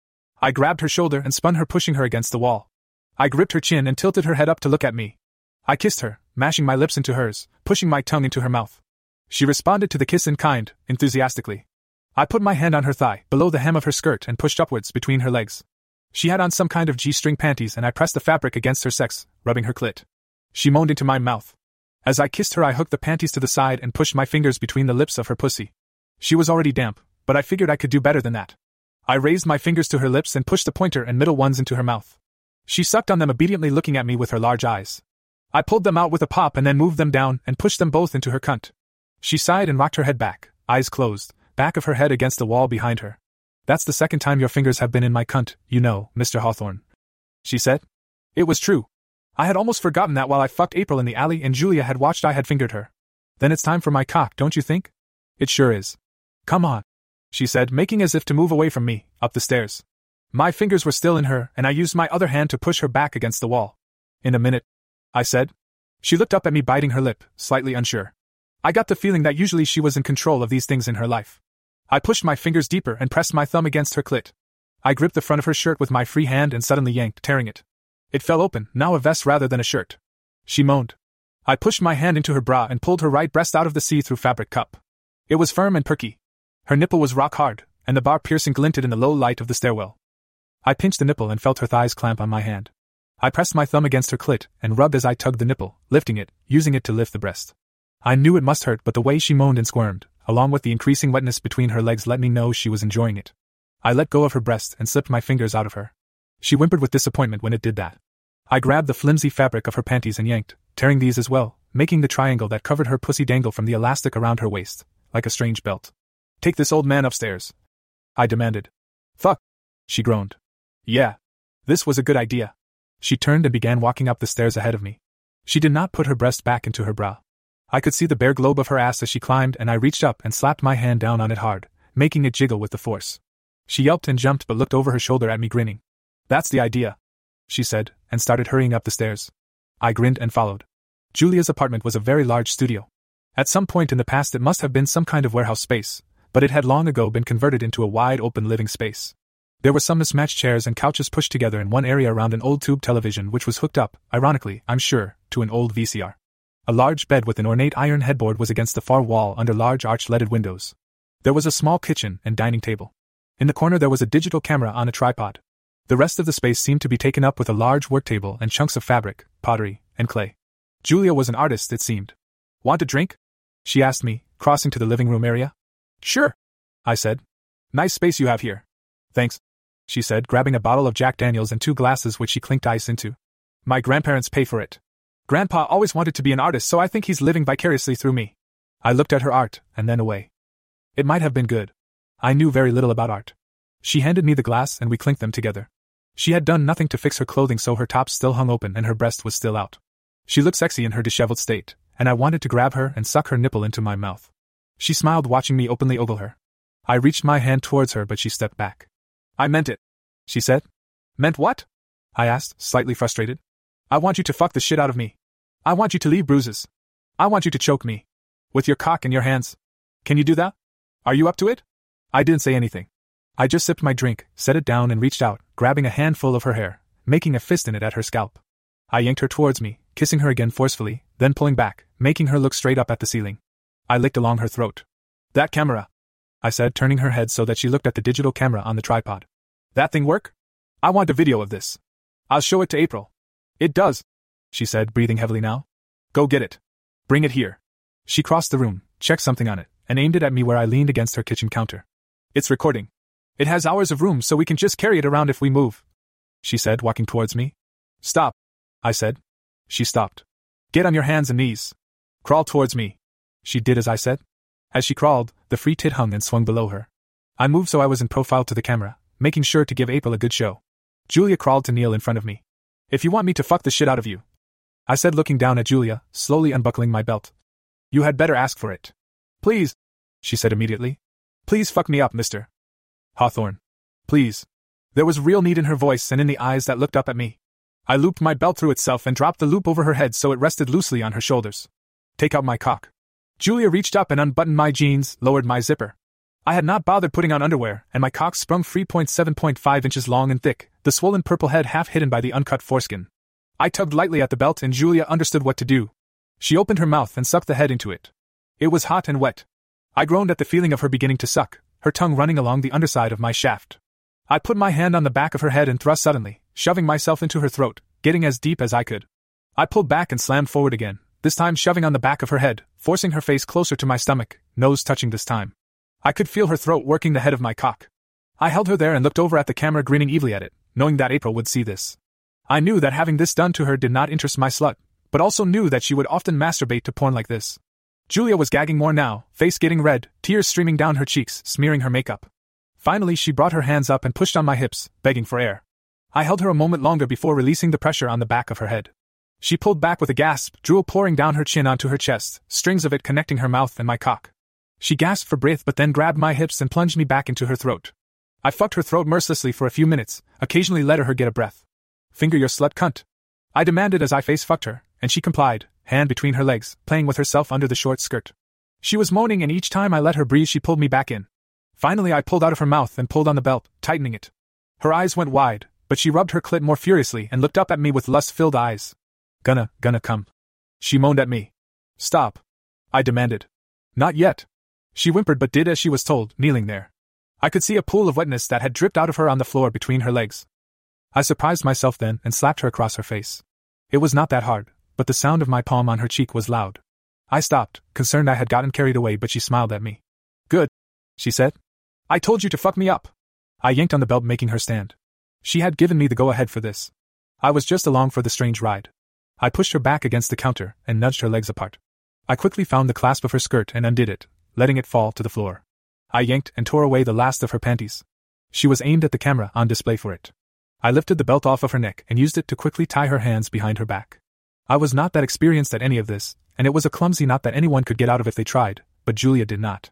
I grabbed her shoulder and spun her, pushing her against the wall. I gripped her chin and tilted her head up to look at me. I kissed her, mashing my lips into hers, pushing my tongue into her mouth. She responded to the kiss in kind, enthusiastically. I put my hand on her thigh, below the hem of her skirt, and pushed upwards between her legs. She had on some kind of G string panties, and I pressed the fabric against her sex, rubbing her clit. She moaned into my mouth. As I kissed her, I hooked the panties to the side and pushed my fingers between the lips of her pussy. She was already damp, but I figured I could do better than that. I raised my fingers to her lips and pushed the pointer and middle ones into her mouth. She sucked on them obediently, looking at me with her large eyes. I pulled them out with a pop and then moved them down and pushed them both into her cunt. She sighed and rocked her head back, eyes closed, back of her head against the wall behind her. That's the second time your fingers have been in my cunt, you know, Mr. Hawthorne. She said. It was true. I had almost forgotten that while I fucked April in the alley and Julia had watched I had fingered her. Then it's time for my cock, don't you think? It sure is. Come on, she said, making as if to move away from me, up the stairs. My fingers were still in her, and I used my other hand to push her back against the wall. In a minute, I said. She looked up at me, biting her lip, slightly unsure. I got the feeling that usually she was in control of these things in her life. I pushed my fingers deeper and pressed my thumb against her clit. I gripped the front of her shirt with my free hand and suddenly yanked, tearing it. It fell open, now a vest rather than a shirt. She moaned. I pushed my hand into her bra and pulled her right breast out of the see through fabric cup. It was firm and perky. Her nipple was rock hard, and the bar piercing glinted in the low light of the stairwell. I pinched the nipple and felt her thighs clamp on my hand. I pressed my thumb against her clit and rubbed as I tugged the nipple, lifting it, using it to lift the breast. I knew it must hurt, but the way she moaned and squirmed, along with the increasing wetness between her legs, let me know she was enjoying it. I let go of her breast and slipped my fingers out of her. She whimpered with disappointment when it did that. I grabbed the flimsy fabric of her panties and yanked, tearing these as well, making the triangle that covered her pussy dangle from the elastic around her waist, like a strange belt. Take this old man upstairs. I demanded. Fuck. She groaned. Yeah. This was a good idea. She turned and began walking up the stairs ahead of me. She did not put her breast back into her bra. I could see the bare globe of her ass as she climbed, and I reached up and slapped my hand down on it hard, making it jiggle with the force. She yelped and jumped but looked over her shoulder at me, grinning. That's the idea, she said, and started hurrying up the stairs. I grinned and followed. Julia's apartment was a very large studio. At some point in the past, it must have been some kind of warehouse space, but it had long ago been converted into a wide open living space. There were some mismatched chairs and couches pushed together in one area around an old tube television which was hooked up, ironically, I'm sure, to an old VCR. A large bed with an ornate iron headboard was against the far wall under large arched leaded windows. There was a small kitchen and dining table. In the corner there was a digital camera on a tripod. The rest of the space seemed to be taken up with a large work table and chunks of fabric, pottery, and clay. Julia was an artist, it seemed. Want a drink? She asked me, crossing to the living room area. Sure, I said. Nice space you have here. Thanks, she said, grabbing a bottle of Jack Daniels and two glasses which she clinked ice into. My grandparents pay for it. Grandpa always wanted to be an artist, so I think he's living vicariously through me. I looked at her art, and then away. It might have been good. I knew very little about art. She handed me the glass, and we clinked them together. She had done nothing to fix her clothing, so her top still hung open and her breast was still out. She looked sexy in her disheveled state, and I wanted to grab her and suck her nipple into my mouth. She smiled, watching me openly ogle her. I reached my hand towards her, but she stepped back. I meant it, she said. Meant what? I asked, slightly frustrated. I want you to fuck the shit out of me. I want you to leave bruises. I want you to choke me. With your cock in your hands. Can you do that? Are you up to it? I didn't say anything. I just sipped my drink, set it down, and reached out, grabbing a handful of her hair, making a fist in it at her scalp. I yanked her towards me, kissing her again forcefully, then pulling back, making her look straight up at the ceiling. I licked along her throat. That camera, I said, turning her head so that she looked at the digital camera on the tripod. That thing work? I want a video of this. I'll show it to April. It does, she said, breathing heavily now. Go get it. Bring it here. She crossed the room, checked something on it, and aimed it at me where I leaned against her kitchen counter. It's recording. It has hours of room so we can just carry it around if we move. She said, walking towards me. Stop, I said. She stopped. Get on your hands and knees. Crawl towards me. She did as I said. As she crawled, the free tit hung and swung below her. I moved so I was in profile to the camera, making sure to give April a good show. Julia crawled to kneel in front of me. If you want me to fuck the shit out of you, I said, looking down at Julia, slowly unbuckling my belt. You had better ask for it. Please, she said immediately. Please fuck me up, mister. Hawthorne. Please. There was real need in her voice and in the eyes that looked up at me. I looped my belt through itself and dropped the loop over her head so it rested loosely on her shoulders. Take out my cock. Julia reached up and unbuttoned my jeans, lowered my zipper. I had not bothered putting on underwear, and my cock sprung 3.7.5 inches long and thick, the swollen purple head half hidden by the uncut foreskin. I tugged lightly at the belt, and Julia understood what to do. She opened her mouth and sucked the head into it. It was hot and wet. I groaned at the feeling of her beginning to suck, her tongue running along the underside of my shaft. I put my hand on the back of her head and thrust suddenly, shoving myself into her throat, getting as deep as I could. I pulled back and slammed forward again, this time shoving on the back of her head, forcing her face closer to my stomach, nose touching this time. I could feel her throat working the head of my cock. I held her there and looked over at the camera, grinning evilly at it, knowing that April would see this. I knew that having this done to her did not interest my slut, but also knew that she would often masturbate to porn like this. Julia was gagging more now, face getting red, tears streaming down her cheeks, smearing her makeup. Finally, she brought her hands up and pushed on my hips, begging for air. I held her a moment longer before releasing the pressure on the back of her head. She pulled back with a gasp, drool pouring down her chin onto her chest, strings of it connecting her mouth and my cock. She gasped for breath but then grabbed my hips and plunged me back into her throat. I fucked her throat mercilessly for a few minutes, occasionally letting her get a breath. Finger your slut cunt. I demanded as I face fucked her, and she complied, hand between her legs, playing with herself under the short skirt. She was moaning, and each time I let her breathe, she pulled me back in. Finally, I pulled out of her mouth and pulled on the belt, tightening it. Her eyes went wide, but she rubbed her clit more furiously and looked up at me with lust filled eyes. Gonna, gonna come. She moaned at me. Stop. I demanded. Not yet. She whimpered but did as she was told, kneeling there. I could see a pool of wetness that had dripped out of her on the floor between her legs. I surprised myself then and slapped her across her face. It was not that hard, but the sound of my palm on her cheek was loud. I stopped, concerned I had gotten carried away, but she smiled at me. Good, she said. I told you to fuck me up. I yanked on the belt, making her stand. She had given me the go ahead for this. I was just along for the strange ride. I pushed her back against the counter and nudged her legs apart. I quickly found the clasp of her skirt and undid it, letting it fall to the floor. I yanked and tore away the last of her panties. She was aimed at the camera on display for it. I lifted the belt off of her neck and used it to quickly tie her hands behind her back. I was not that experienced at any of this, and it was a clumsy knot that anyone could get out of if they tried, but Julia did not.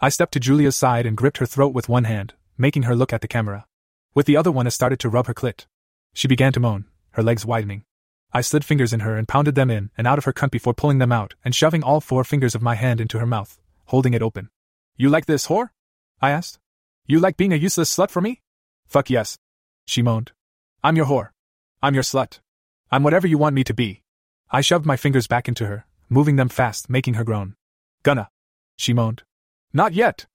I stepped to Julia's side and gripped her throat with one hand, making her look at the camera. With the other one, I started to rub her clit. She began to moan, her legs widening. I slid fingers in her and pounded them in and out of her cunt before pulling them out and shoving all four fingers of my hand into her mouth, holding it open. You like this, whore? I asked. You like being a useless slut for me? Fuck yes. She moaned. I'm your whore. I'm your slut. I'm whatever you want me to be. I shoved my fingers back into her, moving them fast, making her groan. Gonna. She moaned. Not yet!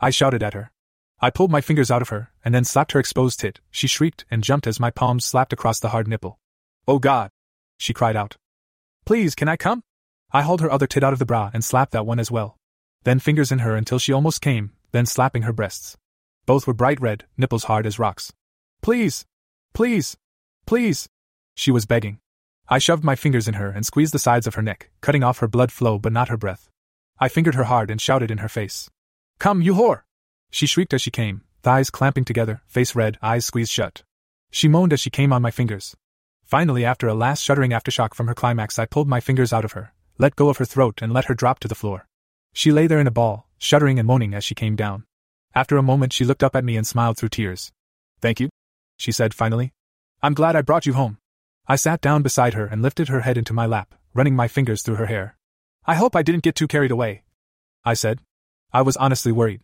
I shouted at her. I pulled my fingers out of her, and then slapped her exposed tit. She shrieked and jumped as my palms slapped across the hard nipple. Oh God! She cried out. Please, can I come? I hauled her other tit out of the bra and slapped that one as well. Then fingers in her until she almost came, then slapping her breasts. Both were bright red, nipples hard as rocks. Please! Please! Please! She was begging. I shoved my fingers in her and squeezed the sides of her neck, cutting off her blood flow but not her breath. I fingered her hard and shouted in her face. Come, you whore! She shrieked as she came, thighs clamping together, face red, eyes squeezed shut. She moaned as she came on my fingers. Finally, after a last shuddering aftershock from her climax, I pulled my fingers out of her, let go of her throat, and let her drop to the floor. She lay there in a ball, shuddering and moaning as she came down. After a moment, she looked up at me and smiled through tears. Thank you, she said finally. I'm glad I brought you home. I sat down beside her and lifted her head into my lap, running my fingers through her hair. I hope I didn't get too carried away. I said. I was honestly worried.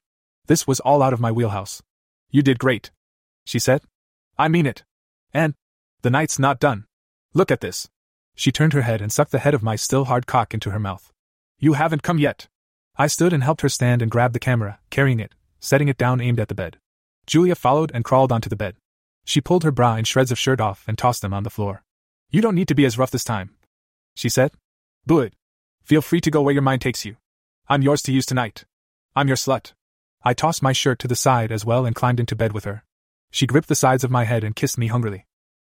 This was all out of my wheelhouse. You did great. She said. I mean it. And, the night's not done. Look at this. She turned her head and sucked the head of my still hard cock into her mouth. You haven't come yet. I stood and helped her stand and grabbed the camera, carrying it, setting it down aimed at the bed. Julia followed and crawled onto the bed. She pulled her bra and shreds of shirt off and tossed them on the floor. You don't need to be as rough this time. She said. Good. Feel free to go where your mind takes you. I'm yours to use tonight. I'm your slut. I tossed my shirt to the side as well and climbed into bed with her. She gripped the sides of my head and kissed me hungrily.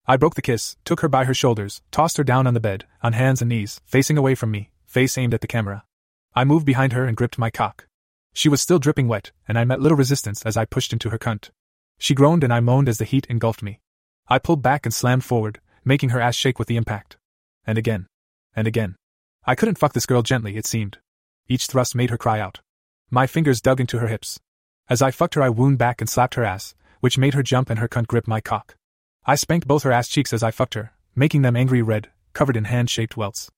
I broke the kiss, took her by her shoulders, tossed her down on the bed, on hands and knees, facing away from me, face aimed at the camera. I moved behind her and gripped my cock. She was still dripping wet, and I met little resistance as I pushed into her cunt. She groaned and I moaned as the heat engulfed me. I pulled back and slammed forward, making her ass shake with the impact. And again. And again. I couldn't fuck this girl gently, it seemed. Each thrust made her cry out. My fingers dug into her hips. As I fucked her, I wound back and slapped her ass, which made her jump and her cunt grip my cock. I spanked both her ass cheeks as I fucked her, making them angry red, covered in hand shaped welts.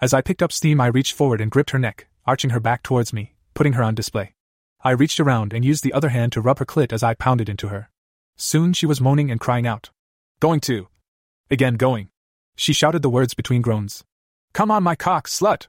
As I picked up steam, I reached forward and gripped her neck, arching her back towards me, putting her on display. I reached around and used the other hand to rub her clit as I pounded into her. Soon she was moaning and crying out. Going to. Again, going. She shouted the words between groans. Come on, my cock, slut!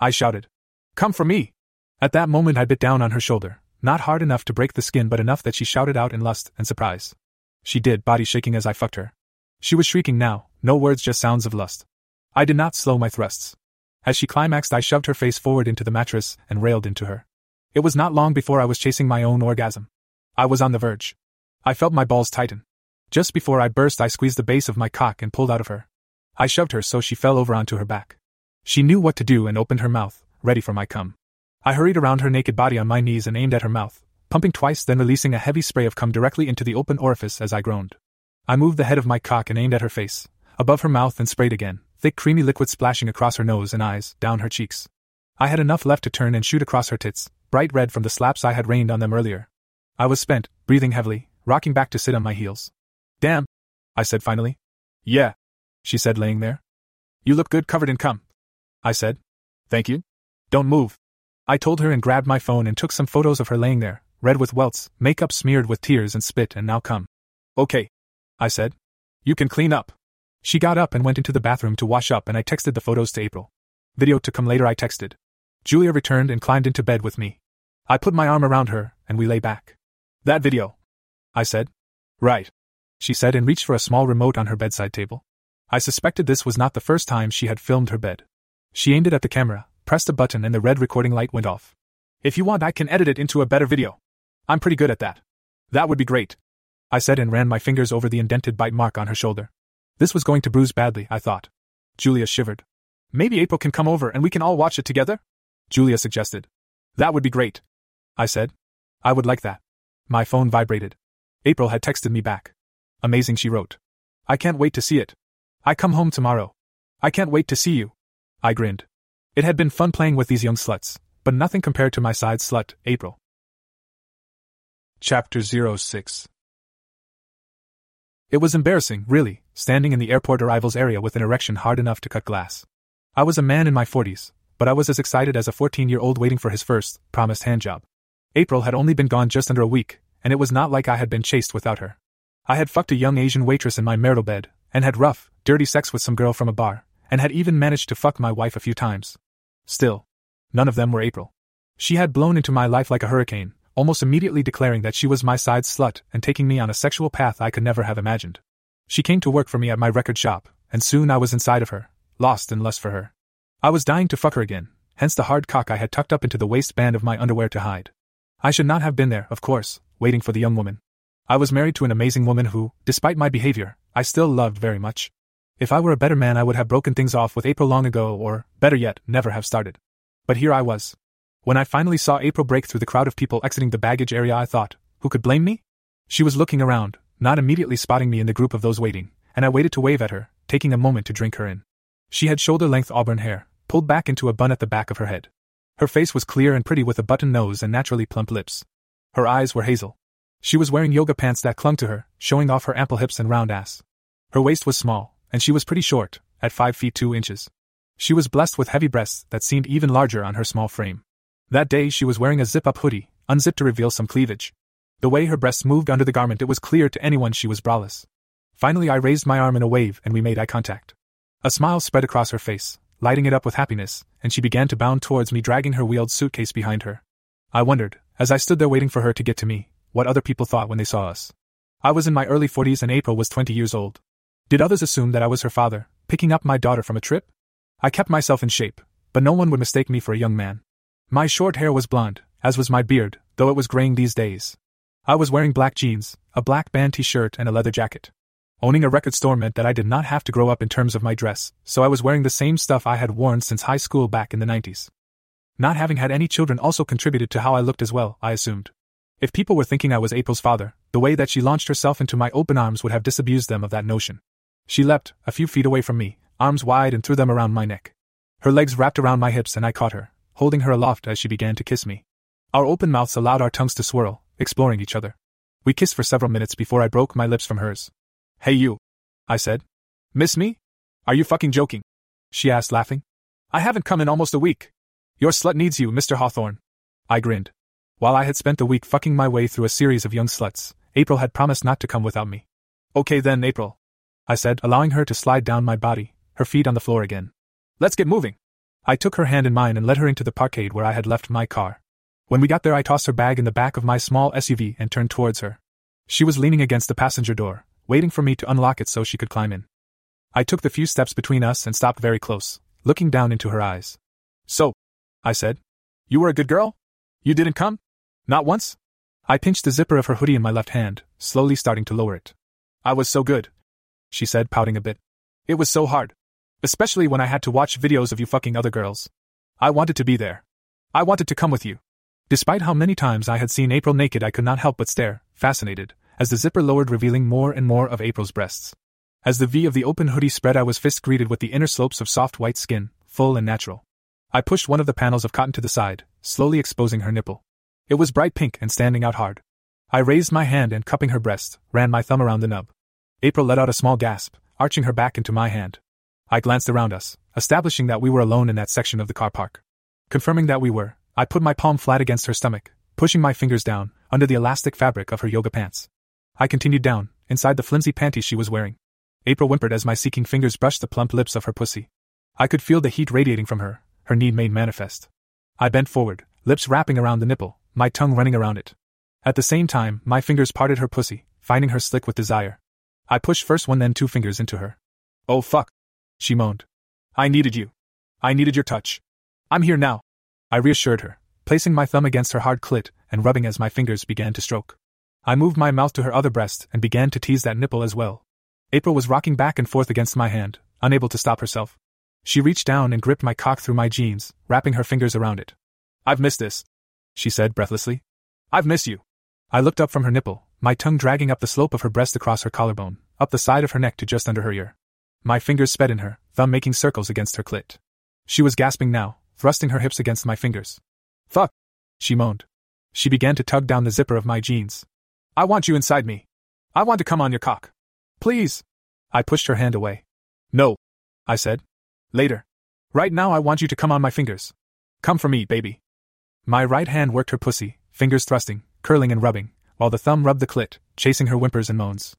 I shouted. Come for me! At that moment, I bit down on her shoulder, not hard enough to break the skin, but enough that she shouted out in lust and surprise. She did, body shaking as I fucked her. She was shrieking now, no words, just sounds of lust. I did not slow my thrusts. As she climaxed, I shoved her face forward into the mattress and railed into her. It was not long before I was chasing my own orgasm. I was on the verge. I felt my balls tighten. Just before I burst, I squeezed the base of my cock and pulled out of her. I shoved her so she fell over onto her back. She knew what to do and opened her mouth, ready for my cum. I hurried around her naked body on my knees and aimed at her mouth, pumping twice, then releasing a heavy spray of cum directly into the open orifice as I groaned. I moved the head of my cock and aimed at her face, above her mouth, and sprayed again, thick creamy liquid splashing across her nose and eyes, down her cheeks. I had enough left to turn and shoot across her tits, bright red from the slaps I had rained on them earlier. I was spent, breathing heavily, rocking back to sit on my heels. Damn, I said finally. Yeah, she said, laying there. You look good covered in cum. I said. Thank you. Don't move. I told her and grabbed my phone and took some photos of her laying there, red with welts, makeup smeared with tears and spit, and now come. Okay. I said. You can clean up. She got up and went into the bathroom to wash up, and I texted the photos to April. Video to come later, I texted. Julia returned and climbed into bed with me. I put my arm around her, and we lay back. That video. I said. Right. She said and reached for a small remote on her bedside table. I suspected this was not the first time she had filmed her bed. She aimed it at the camera, pressed a button, and the red recording light went off. If you want, I can edit it into a better video. I'm pretty good at that. That would be great. I said and ran my fingers over the indented bite mark on her shoulder. This was going to bruise badly, I thought. Julia shivered. Maybe April can come over and we can all watch it together? Julia suggested. That would be great. I said. I would like that. My phone vibrated. April had texted me back. Amazing, she wrote. I can't wait to see it. I come home tomorrow. I can't wait to see you. I grinned. It had been fun playing with these young sluts, but nothing compared to my side slut, April. Chapter 06 It was embarrassing, really, standing in the airport arrivals area with an erection hard enough to cut glass. I was a man in my 40s, but I was as excited as a 14 year old waiting for his first, promised handjob. April had only been gone just under a week, and it was not like I had been chaste without her. I had fucked a young Asian waitress in my marital bed, and had rough, dirty sex with some girl from a bar, and had even managed to fuck my wife a few times. Still, none of them were April. She had blown into my life like a hurricane, almost immediately declaring that she was my side slut and taking me on a sexual path I could never have imagined. She came to work for me at my record shop, and soon I was inside of her, lost in lust for her. I was dying to fuck her again, hence the hard cock I had tucked up into the waistband of my underwear to hide. I should not have been there, of course, waiting for the young woman. I was married to an amazing woman who, despite my behavior, I still loved very much. If I were a better man, I would have broken things off with April long ago, or, better yet, never have started. But here I was, when I finally saw April break through the crowd of people exiting the baggage area, I thought, who could blame me? She was looking around, not immediately spotting me in the group of those waiting, and I waited to wave at her, taking a moment to drink her in. She had shoulder length auburn hair, pulled back into a bun at the back of her head. Her face was clear and pretty with a button nose and naturally plump lips. Her eyes were hazel. She was wearing yoga pants that clung to her, showing off her ample hips and round ass. Her waist was small, and she was pretty short, at 5 feet 2 inches. She was blessed with heavy breasts that seemed even larger on her small frame. That day she was wearing a zip up hoodie, unzipped to reveal some cleavage. The way her breasts moved under the garment, it was clear to anyone she was braless. Finally, I raised my arm in a wave and we made eye contact. A smile spread across her face, lighting it up with happiness, and she began to bound towards me, dragging her wheeled suitcase behind her. I wondered, as I stood there waiting for her to get to me, what other people thought when they saw us. I was in my early 40s and April was 20 years old. Did others assume that I was her father, picking up my daughter from a trip? I kept myself in shape, but no one would mistake me for a young man. My short hair was blonde, as was my beard, though it was graying these days. I was wearing black jeans, a black band t shirt, and a leather jacket. Owning a record store meant that I did not have to grow up in terms of my dress, so I was wearing the same stuff I had worn since high school back in the 90s. Not having had any children also contributed to how I looked as well, I assumed. If people were thinking I was April's father, the way that she launched herself into my open arms would have disabused them of that notion. She leapt, a few feet away from me, arms wide, and threw them around my neck. Her legs wrapped around my hips, and I caught her, holding her aloft as she began to kiss me. Our open mouths allowed our tongues to swirl, exploring each other. We kissed for several minutes before I broke my lips from hers. Hey, you. I said. Miss me? Are you fucking joking? She asked, laughing. I haven't come in almost a week. Your slut needs you, Mr. Hawthorne. I grinned. While I had spent the week fucking my way through a series of young sluts, April had promised not to come without me. Okay then, April. I said, allowing her to slide down my body, her feet on the floor again. Let's get moving. I took her hand in mine and led her into the parkade where I had left my car. When we got there, I tossed her bag in the back of my small SUV and turned towards her. She was leaning against the passenger door, waiting for me to unlock it so she could climb in. I took the few steps between us and stopped very close, looking down into her eyes. So, I said, you were a good girl? You didn't come? Not once? I pinched the zipper of her hoodie in my left hand, slowly starting to lower it. I was so good, she said, pouting a bit. It was so hard. Especially when I had to watch videos of you fucking other girls. I wanted to be there. I wanted to come with you. Despite how many times I had seen April naked, I could not help but stare, fascinated, as the zipper lowered, revealing more and more of April's breasts. As the V of the open hoodie spread, I was fist greeted with the inner slopes of soft white skin, full and natural. I pushed one of the panels of cotton to the side, slowly exposing her nipple. It was bright pink and standing out hard. I raised my hand and, cupping her breast, ran my thumb around the nub. April let out a small gasp, arching her back into my hand. I glanced around us, establishing that we were alone in that section of the car park. Confirming that we were, I put my palm flat against her stomach, pushing my fingers down, under the elastic fabric of her yoga pants. I continued down, inside the flimsy panties she was wearing. April whimpered as my seeking fingers brushed the plump lips of her pussy. I could feel the heat radiating from her, her need made manifest. I bent forward, lips wrapping around the nipple, my tongue running around it. At the same time, my fingers parted her pussy, finding her slick with desire. I pushed first one then two fingers into her. Oh fuck, she moaned. I needed you. I needed your touch. I'm here now. I reassured her, placing my thumb against her hard clit and rubbing as my fingers began to stroke. I moved my mouth to her other breast and began to tease that nipple as well. April was rocking back and forth against my hand, unable to stop herself. She reached down and gripped my cock through my jeans, wrapping her fingers around it. I've missed this, she said breathlessly. I've missed you. I looked up from her nipple, my tongue dragging up the slope of her breast across her collarbone, up the side of her neck to just under her ear. My fingers sped in her, thumb making circles against her clit. She was gasping now, thrusting her hips against my fingers. Fuck! She moaned. She began to tug down the zipper of my jeans. I want you inside me. I want to come on your cock. Please! I pushed her hand away. No, I said. Later. Right now, I want you to come on my fingers. Come for me, baby. My right hand worked her pussy, fingers thrusting, curling and rubbing, while the thumb rubbed the clit, chasing her whimpers and moans.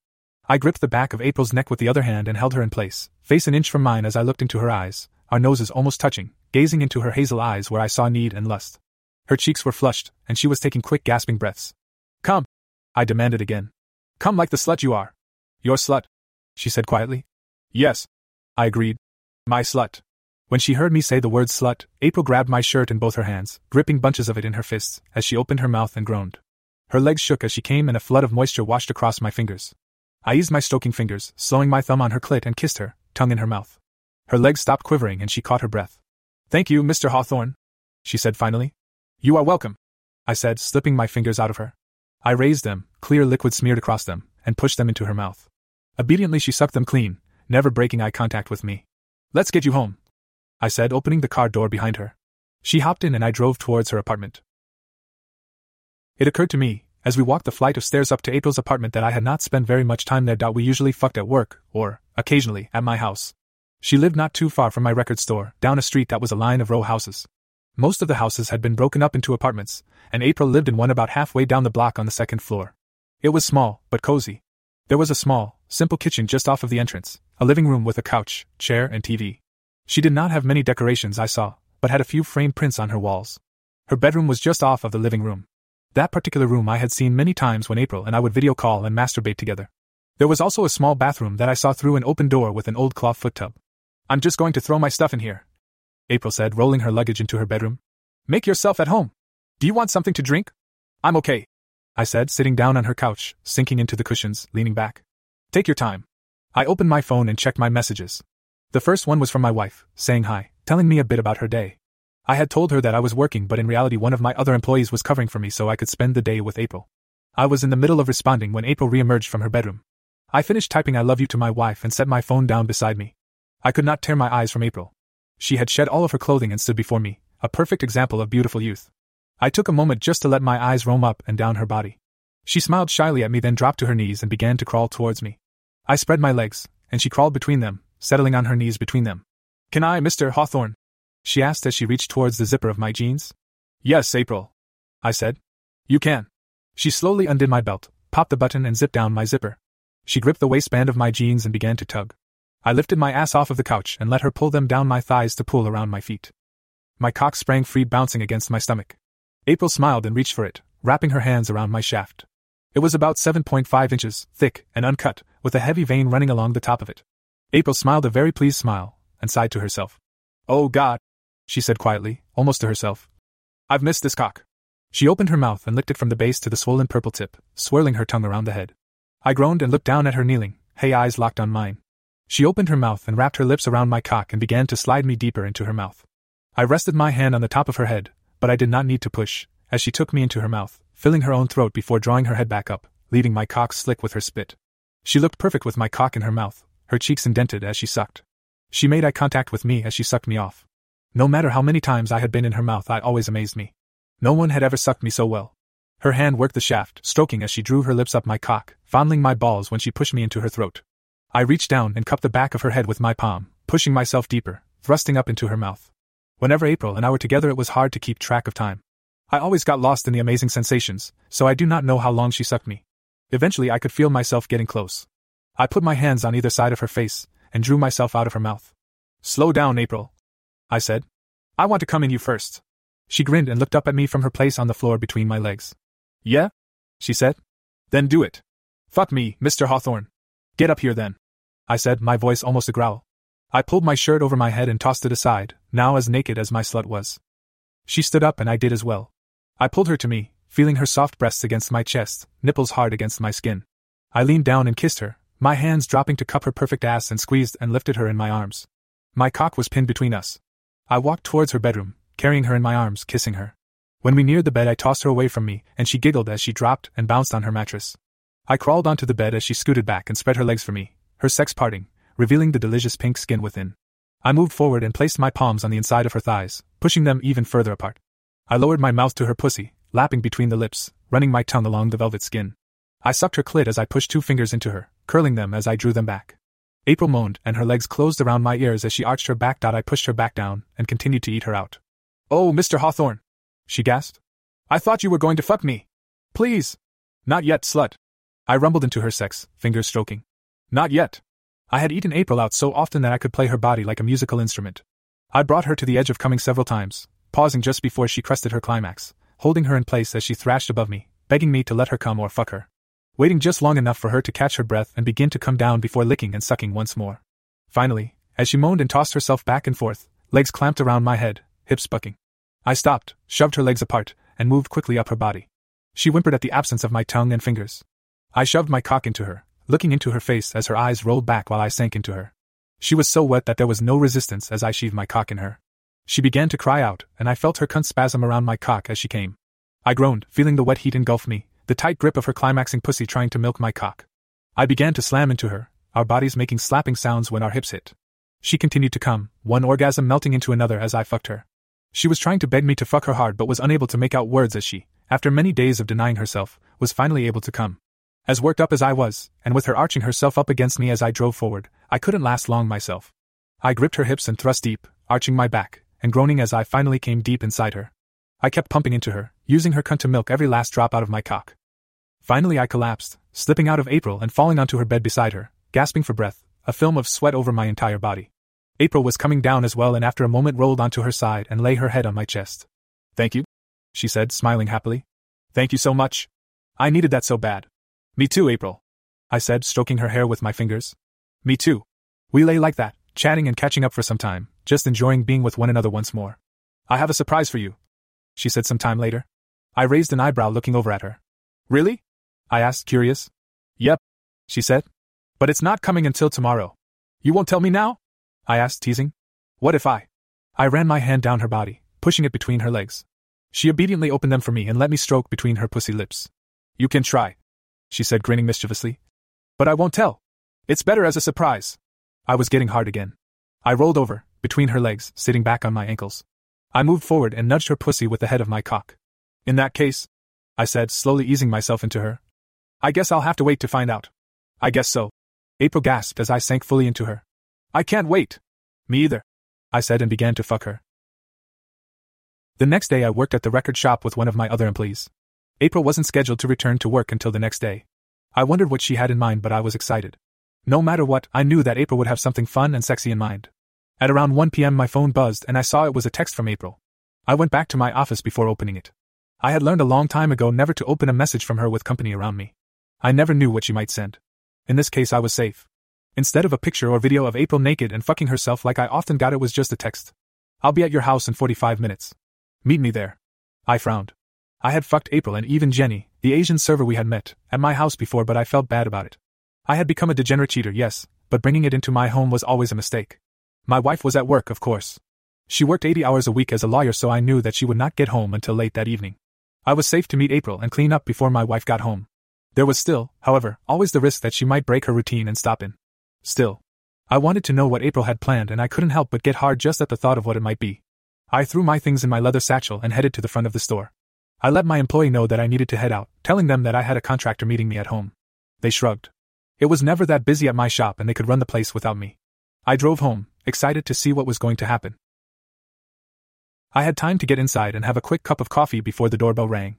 I gripped the back of April's neck with the other hand and held her in place, face an inch from mine as I looked into her eyes, our noses almost touching, gazing into her hazel eyes where I saw need and lust. Her cheeks were flushed, and she was taking quick, gasping breaths. Come! I demanded again. Come like the slut you are. Your slut, she said quietly. Yes. I agreed. My slut. When she heard me say the word slut, April grabbed my shirt in both her hands, gripping bunches of it in her fists, as she opened her mouth and groaned. Her legs shook as she came and a flood of moisture washed across my fingers. I eased my stroking fingers, slowing my thumb on her clit and kissed her, tongue in her mouth. Her legs stopped quivering and she caught her breath. Thank you, Mr. Hawthorne, she said finally. You are welcome, I said, slipping my fingers out of her. I raised them, clear liquid smeared across them, and pushed them into her mouth. Obediently, she sucked them clean, never breaking eye contact with me. Let's get you home, I said, opening the car door behind her. She hopped in and I drove towards her apartment. It occurred to me, as we walked the flight of stairs up to April's apartment, that I had not spent very much time there. We usually fucked at work, or, occasionally, at my house. She lived not too far from my record store, down a street that was a line of row houses. Most of the houses had been broken up into apartments, and April lived in one about halfway down the block on the second floor. It was small, but cozy. There was a small, simple kitchen just off of the entrance, a living room with a couch, chair, and TV. She did not have many decorations, I saw, but had a few framed prints on her walls. Her bedroom was just off of the living room. That particular room I had seen many times when April and I would video call and masturbate together. There was also a small bathroom that I saw through an open door with an old claw foot tub. I'm just going to throw my stuff in here, April said, rolling her luggage into her bedroom. Make yourself at home. Do you want something to drink? I'm okay, I said, sitting down on her couch, sinking into the cushions, leaning back. Take your time. I opened my phone and checked my messages. The first one was from my wife, saying hi, telling me a bit about her day. I had told her that I was working, but in reality, one of my other employees was covering for me so I could spend the day with April. I was in the middle of responding when April reemerged from her bedroom. I finished typing I love you to my wife and set my phone down beside me. I could not tear my eyes from April. She had shed all of her clothing and stood before me, a perfect example of beautiful youth. I took a moment just to let my eyes roam up and down her body. She smiled shyly at me, then dropped to her knees and began to crawl towards me. I spread my legs, and she crawled between them, settling on her knees between them. Can I, Mr. Hawthorne? She asked as she reached towards the zipper of my jeans. Yes, April. I said. You can. She slowly undid my belt, popped the button, and zipped down my zipper. She gripped the waistband of my jeans and began to tug. I lifted my ass off of the couch and let her pull them down my thighs to pull around my feet. My cock sprang free, bouncing against my stomach. April smiled and reached for it, wrapping her hands around my shaft. It was about 7.5 inches, thick and uncut, with a heavy vein running along the top of it. April smiled a very pleased smile, and sighed to herself. Oh God, she said quietly, almost to herself. I've missed this cock. She opened her mouth and licked it from the base to the swollen purple tip, swirling her tongue around the head. I groaned and looked down at her kneeling, hay eyes locked on mine. She opened her mouth and wrapped her lips around my cock and began to slide me deeper into her mouth. I rested my hand on the top of her head, but I did not need to push, as she took me into her mouth, filling her own throat before drawing her head back up, leaving my cock slick with her spit. She looked perfect with my cock in her mouth, her cheeks indented as she sucked. She made eye contact with me as she sucked me off. No matter how many times I had been in her mouth, I always amazed me. No one had ever sucked me so well. Her hand worked the shaft, stroking as she drew her lips up my cock, fondling my balls when she pushed me into her throat. I reached down and cupped the back of her head with my palm, pushing myself deeper, thrusting up into her mouth. Whenever April and I were together, it was hard to keep track of time. I always got lost in the amazing sensations, so I do not know how long she sucked me. Eventually, I could feel myself getting close. I put my hands on either side of her face and drew myself out of her mouth. Slow down, April. I said. I want to come in you first. She grinned and looked up at me from her place on the floor between my legs. Yeah? She said. Then do it. Fuck me, Mr. Hawthorne. Get up here then. I said, my voice almost a growl. I pulled my shirt over my head and tossed it aside, now as naked as my slut was. She stood up and I did as well. I pulled her to me, feeling her soft breasts against my chest, nipples hard against my skin. I leaned down and kissed her, my hands dropping to cup her perfect ass and squeezed and lifted her in my arms. My cock was pinned between us. I walked towards her bedroom, carrying her in my arms, kissing her. When we neared the bed, I tossed her away from me, and she giggled as she dropped and bounced on her mattress. I crawled onto the bed as she scooted back and spread her legs for me, her sex parting, revealing the delicious pink skin within. I moved forward and placed my palms on the inside of her thighs, pushing them even further apart. I lowered my mouth to her pussy, lapping between the lips, running my tongue along the velvet skin. I sucked her clit as I pushed two fingers into her, curling them as I drew them back. April moaned, and her legs closed around my ears as she arched her back. I pushed her back down and continued to eat her out. Oh, Mr. Hawthorne! She gasped. I thought you were going to fuck me. Please! Not yet, slut. I rumbled into her sex, fingers stroking. Not yet. I had eaten April out so often that I could play her body like a musical instrument. I brought her to the edge of coming several times, pausing just before she crested her climax, holding her in place as she thrashed above me, begging me to let her come or fuck her. Waiting just long enough for her to catch her breath and begin to come down before licking and sucking once more. Finally, as she moaned and tossed herself back and forth, legs clamped around my head, hips bucking. I stopped, shoved her legs apart, and moved quickly up her body. She whimpered at the absence of my tongue and fingers. I shoved my cock into her, looking into her face as her eyes rolled back while I sank into her. She was so wet that there was no resistance as I sheathed my cock in her. She began to cry out, and I felt her cunt spasm around my cock as she came. I groaned, feeling the wet heat engulf me, the tight grip of her climaxing pussy trying to milk my cock. I began to slam into her, our bodies making slapping sounds when our hips hit. She continued to come, one orgasm melting into another as I fucked her. She was trying to beg me to fuck her hard but was unable to make out words as she, after many days of denying herself, was finally able to come. As worked up as I was, and with her arching herself up against me as I drove forward, I couldn't last long myself. I gripped her hips and thrust deep, arching my back, and groaning as I finally came deep inside her. I kept pumping into her, using her cunt to milk every last drop out of my cock. Finally, I collapsed, slipping out of April and falling onto her bed beside her, gasping for breath, a film of sweat over my entire body. April was coming down as well and after a moment rolled onto her side and lay her head on my chest. Thank you, she said, smiling happily. Thank you so much. I needed that so bad. Me too, April. I said, stroking her hair with my fingers. Me too. We lay like that, chatting and catching up for some time, just enjoying being with one another once more. I have a surprise for you, she said some time later. I raised an eyebrow looking over at her. Really? I asked, curious. Yep, she said. But it's not coming until tomorrow. You won't tell me now? I asked, teasing. What if I? I ran my hand down her body, pushing it between her legs. She obediently opened them for me and let me stroke between her pussy lips. You can try, she said, grinning mischievously. But I won't tell. It's better as a surprise. I was getting hard again. I rolled over, between her legs, sitting back on my ankles. I moved forward and nudged her pussy with the head of my cock. In that case, I said, slowly easing myself into her. I guess I'll have to wait to find out. I guess so. April gasped as I sank fully into her. I can't wait. Me either. I said and began to fuck her. The next day I worked at the record shop with one of my other employees. April wasn't scheduled to return to work until the next day. I wondered what she had in mind, but I was excited. No matter what, I knew that April would have something fun and sexy in mind. At around 1 p.m., my phone buzzed and I saw it was a text from April. I went back to my office before opening it. I had learned a long time ago never to open a message from her with company around me. I never knew what she might send. In this case, I was safe. Instead of a picture or video of April naked and fucking herself like I often got, it was just a text. I'll be at your house in 45 minutes. Meet me there. I frowned. I had fucked April and even Jenny, the Asian server we had met, at my house before, but I felt bad about it. I had become a degenerate cheater, yes, but bringing it into my home was always a mistake. My wife was at work, of course. She worked 80 hours a week as a lawyer, so I knew that she would not get home until late that evening. I was safe to meet April and clean up before my wife got home. There was still, however, always the risk that she might break her routine and stop in. Still, I wanted to know what April had planned, and I couldn't help but get hard just at the thought of what it might be. I threw my things in my leather satchel and headed to the front of the store. I let my employee know that I needed to head out, telling them that I had a contractor meeting me at home. They shrugged. It was never that busy at my shop and they could run the place without me. I drove home, excited to see what was going to happen. I had time to get inside and have a quick cup of coffee before the doorbell rang.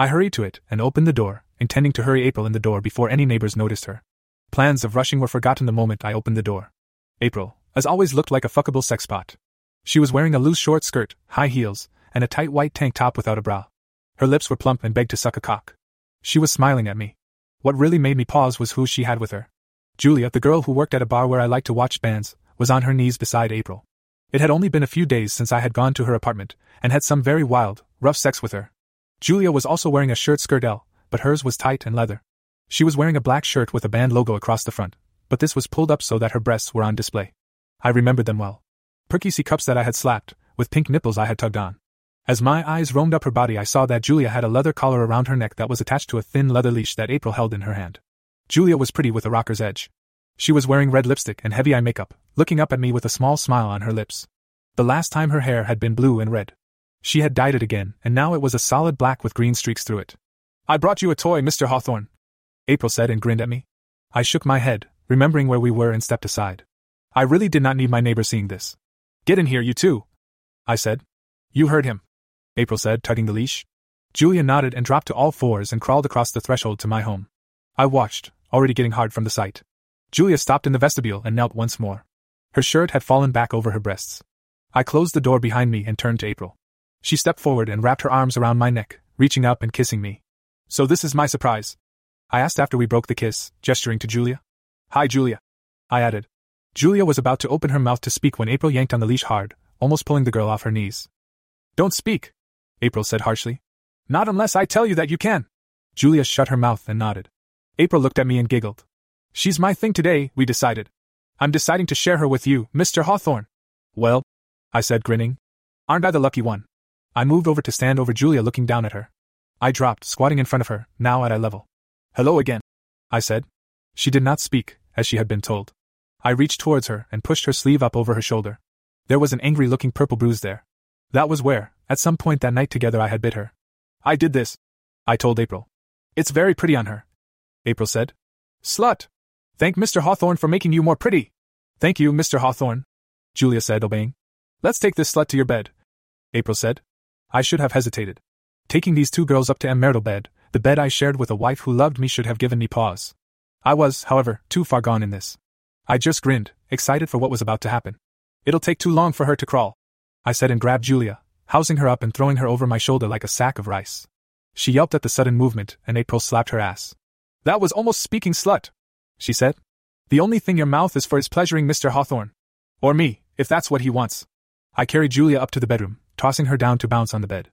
I hurried to it and opened the door, intending to hurry April in the door before any neighbors noticed her. Plans of rushing were forgotten the moment I opened the door. April, as always, looked like a fuckable sex pot. She was wearing a loose short skirt, high heels, and a tight white tank top without a bra. Her lips were plump and begged to suck a cock. She was smiling at me. What really made me pause was who she had with her. Julia, the girl who worked at a bar where I liked to watch bands, was on her knees beside April. It had only been a few days since I had gone to her apartment and had some very wild, rough sex with her. Julia was also wearing a shirt skirt L, but hers was tight and leather. She was wearing a black shirt with a band logo across the front, but this was pulled up so that her breasts were on display. I remembered them well. Perky C cups that I had slapped, with pink nipples I had tugged on. As my eyes roamed up her body, I saw that Julia had a leather collar around her neck that was attached to a thin leather leash that April held in her hand. Julia was pretty with a rocker's edge. She was wearing red lipstick and heavy eye makeup, looking up at me with a small smile on her lips. The last time her hair had been blue and red. She had dyed it again, and now it was a solid black with green streaks through it. I brought you a toy, Mr. Hawthorne, April said and grinned at me. I shook my head, remembering where we were, and stepped aside. I really did not need my neighbor seeing this. Get in here, you two, I said. You heard him, April said, tugging the leash. Julia nodded and dropped to all fours and crawled across the threshold to my home. I watched, already getting hard from the sight. Julia stopped in the vestibule and knelt once more. Her shirt had fallen back over her breasts. I closed the door behind me and turned to April. She stepped forward and wrapped her arms around my neck, reaching up and kissing me. So this is my surprise. I asked after we broke the kiss, gesturing to Julia. Hi, Julia. I added. Julia was about to open her mouth to speak when April yanked on the leash hard, almost pulling the girl off her knees. Don't speak, April said harshly. Not unless I tell you that you can. Julia shut her mouth and nodded. April looked at me and giggled. She's my thing today, we decided. I'm deciding to share her with you, Mr. Hawthorne. Well, I said, grinning. Aren't I the lucky one? I moved over to stand over Julia looking down at her. I dropped, squatting in front of her, now at eye level. Hello again, I said. She did not speak, as she had been told. I reached towards her and pushed her sleeve up over her shoulder. There was an angry looking purple bruise there. That was where, at some point that night together, I had bit her. I did this. I told April. It's very pretty on her. April said. Slut! Thank Mr. Hawthorne for making you more pretty. Thank you, Mr. Hawthorne. Julia said, obeying. Let's take this slut to your bed. April said. I should have hesitated. Taking these two girls up to M. marital bed, the bed I shared with a wife who loved me should have given me pause. I was, however, too far gone in this. I just grinned, excited for what was about to happen. It'll take too long for her to crawl. I said and grabbed Julia, housing her up and throwing her over my shoulder like a sack of rice. She yelped at the sudden movement, and April slapped her ass. That was almost speaking slut, she said. The only thing your mouth is for is pleasuring Mr. Hawthorne. Or me, if that's what he wants. I carried Julia up to the bedroom, tossing her down to bounce on the bed.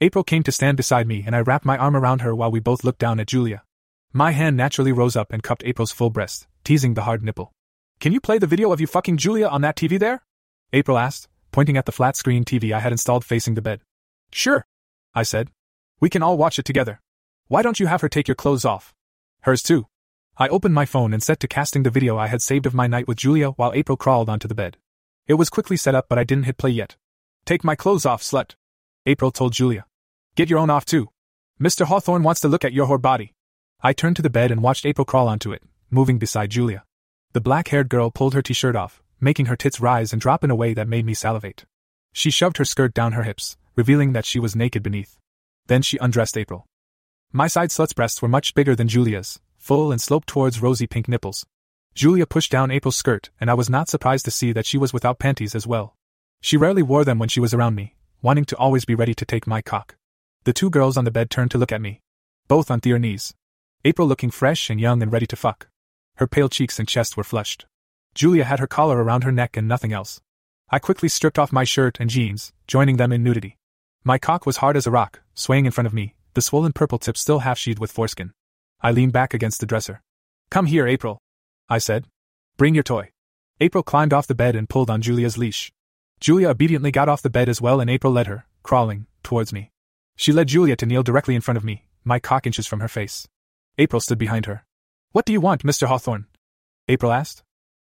April came to stand beside me and I wrapped my arm around her while we both looked down at Julia. My hand naturally rose up and cupped April's full breast, teasing the hard nipple. Can you play the video of you fucking Julia on that TV there? April asked, pointing at the flat screen TV I had installed facing the bed. Sure, I said. We can all watch it together. Why don't you have her take your clothes off? Hers too. I opened my phone and set to casting the video I had saved of my night with Julia while April crawled onto the bed. It was quickly set up, but I didn't hit play yet. Take my clothes off, slut. April told Julia. Get your own off too. Mr. Hawthorne wants to look at your whore body. I turned to the bed and watched April crawl onto it, moving beside Julia. The black haired girl pulled her t shirt off, making her tits rise and drop in a way that made me salivate. She shoved her skirt down her hips, revealing that she was naked beneath. Then she undressed April. My side slut's breasts were much bigger than Julia's, full and sloped towards rosy pink nipples. Julia pushed down April's skirt, and I was not surprised to see that she was without panties as well. She rarely wore them when she was around me, wanting to always be ready to take my cock. The two girls on the bed turned to look at me. Both on their knees. April looking fresh and young and ready to fuck. Her pale cheeks and chest were flushed. Julia had her collar around her neck and nothing else. I quickly stripped off my shirt and jeans, joining them in nudity. My cock was hard as a rock, swaying in front of me, the swollen purple tip still half sheathed with foreskin. I leaned back against the dresser. Come here, April. I said. Bring your toy. April climbed off the bed and pulled on Julia's leash. Julia obediently got off the bed as well, and April led her, crawling, towards me. She led Julia to kneel directly in front of me, my cock inches from her face. April stood behind her. What do you want, Mr. Hawthorne? April asked.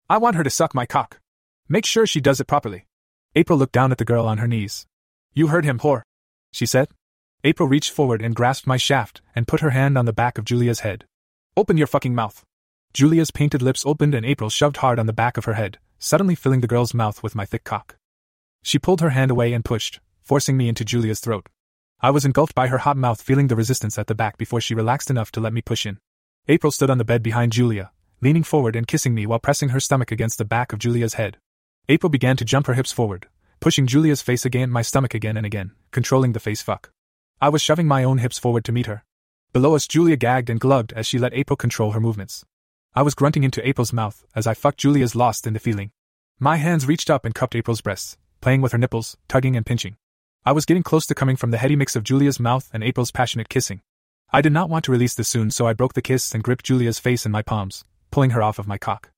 I want her to suck my cock. Make sure she does it properly. April looked down at the girl on her knees. You heard him, whore, she said. April reached forward and grasped my shaft and put her hand on the back of Julia's head. Open your fucking mouth. Julia's painted lips opened and April shoved hard on the back of her head, suddenly filling the girl's mouth with my thick cock. She pulled her hand away and pushed, forcing me into Julia's throat. I was engulfed by her hot mouth, feeling the resistance at the back before she relaxed enough to let me push in. April stood on the bed behind Julia, leaning forward and kissing me while pressing her stomach against the back of Julia's head. April began to jump her hips forward, pushing Julia's face against my stomach again and again, controlling the face fuck. I was shoving my own hips forward to meet her. Below us, Julia gagged and glugged as she let April control her movements. I was grunting into April's mouth as I fucked Julia's lost in the feeling. My hands reached up and cupped April's breasts, playing with her nipples, tugging and pinching. I was getting close to coming from the heady mix of Julia's mouth and April's passionate kissing. I did not want to release this soon, so I broke the kiss and gripped Julia's face in my palms, pulling her off of my cock.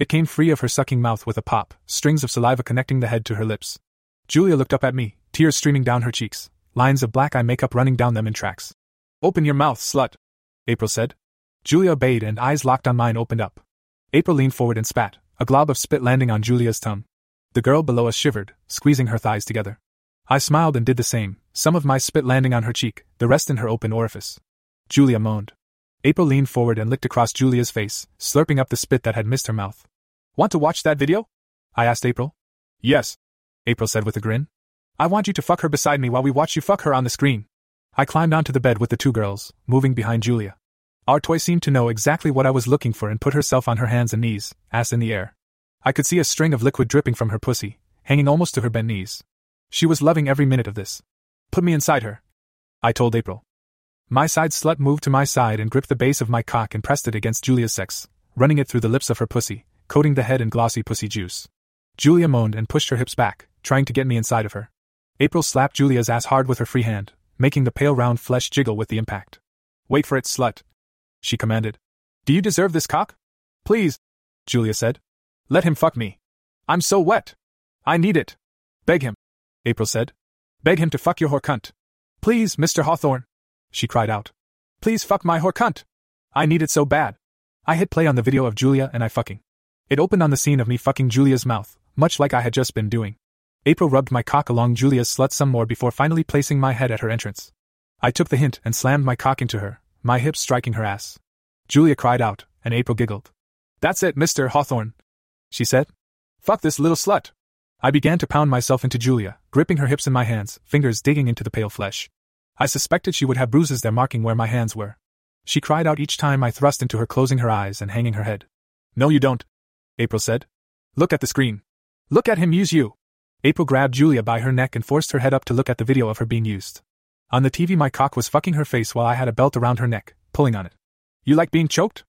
It came free of her sucking mouth with a pop, strings of saliva connecting the head to her lips. Julia looked up at me, tears streaming down her cheeks, lines of black eye makeup running down them in tracks. Open your mouth, slut, April said. Julia obeyed and eyes locked on mine opened up. April leaned forward and spat, a glob of spit landing on Julia's tongue. The girl below us shivered, squeezing her thighs together. I smiled and did the same, some of my spit landing on her cheek, the rest in her open orifice. Julia moaned. April leaned forward and licked across Julia's face, slurping up the spit that had missed her mouth. Want to watch that video? I asked April. Yes, April said with a grin. I want you to fuck her beside me while we watch you fuck her on the screen. I climbed onto the bed with the two girls, moving behind Julia. Our toy seemed to know exactly what I was looking for and put herself on her hands and knees, ass in the air. I could see a string of liquid dripping from her pussy, hanging almost to her bent knees. She was loving every minute of this. Put me inside her. I told April. My side slut moved to my side and gripped the base of my cock and pressed it against Julia's sex, running it through the lips of her pussy, coating the head in glossy pussy juice. Julia moaned and pushed her hips back, trying to get me inside of her. April slapped Julia's ass hard with her free hand, making the pale round flesh jiggle with the impact. Wait for it, slut. She commanded. Do you deserve this cock? Please, Julia said. Let him fuck me. I'm so wet. I need it. Beg him, April said. Beg him to fuck your whore cunt. Please, Mr. Hawthorne, she cried out. Please fuck my whore cunt. I need it so bad. I hit play on the video of Julia and I fucking. It opened on the scene of me fucking Julia's mouth, much like I had just been doing. April rubbed my cock along Julia's slut some more before finally placing my head at her entrance. I took the hint and slammed my cock into her, my hips striking her ass. Julia cried out, and April giggled. That's it, Mr. Hawthorne, she said. Fuck this little slut. I began to pound myself into Julia, gripping her hips in my hands, fingers digging into the pale flesh. I suspected she would have bruises there marking where my hands were. She cried out each time I thrust into her, closing her eyes and hanging her head. No, you don't, April said. Look at the screen. Look at him use you. April grabbed Julia by her neck and forced her head up to look at the video of her being used. On the TV, my cock was fucking her face while I had a belt around her neck, pulling on it. You like being choked?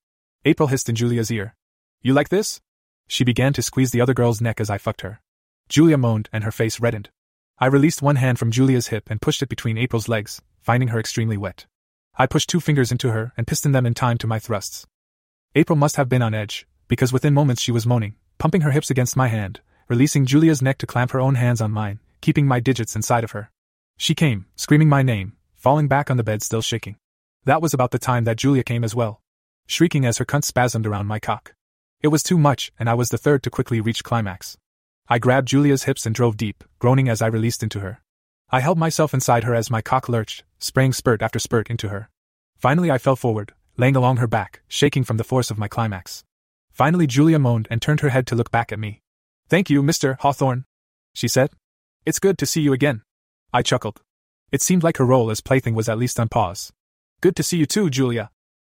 April hissed in Julia's ear. You like this? She began to squeeze the other girl's neck as I fucked her. Julia moaned and her face reddened. I released one hand from Julia's hip and pushed it between April's legs, finding her extremely wet. I pushed two fingers into her and pistoned them in time to my thrusts. April must have been on edge, because within moments she was moaning, pumping her hips against my hand, releasing Julia's neck to clamp her own hands on mine, keeping my digits inside of her. She came, screaming my name, falling back on the bed still shaking. That was about the time that Julia came as well, shrieking as her cunt spasmed around my cock. It was too much, and I was the third to quickly reach climax. I grabbed Julia's hips and drove deep, groaning as I released into her. I held myself inside her as my cock lurched, spraying spurt after spurt into her. Finally, I fell forward, laying along her back, shaking from the force of my climax. Finally, Julia moaned and turned her head to look back at me. Thank you, Mr. Hawthorne, she said. It's good to see you again. I chuckled. It seemed like her role as plaything was at least on pause. Good to see you too, Julia,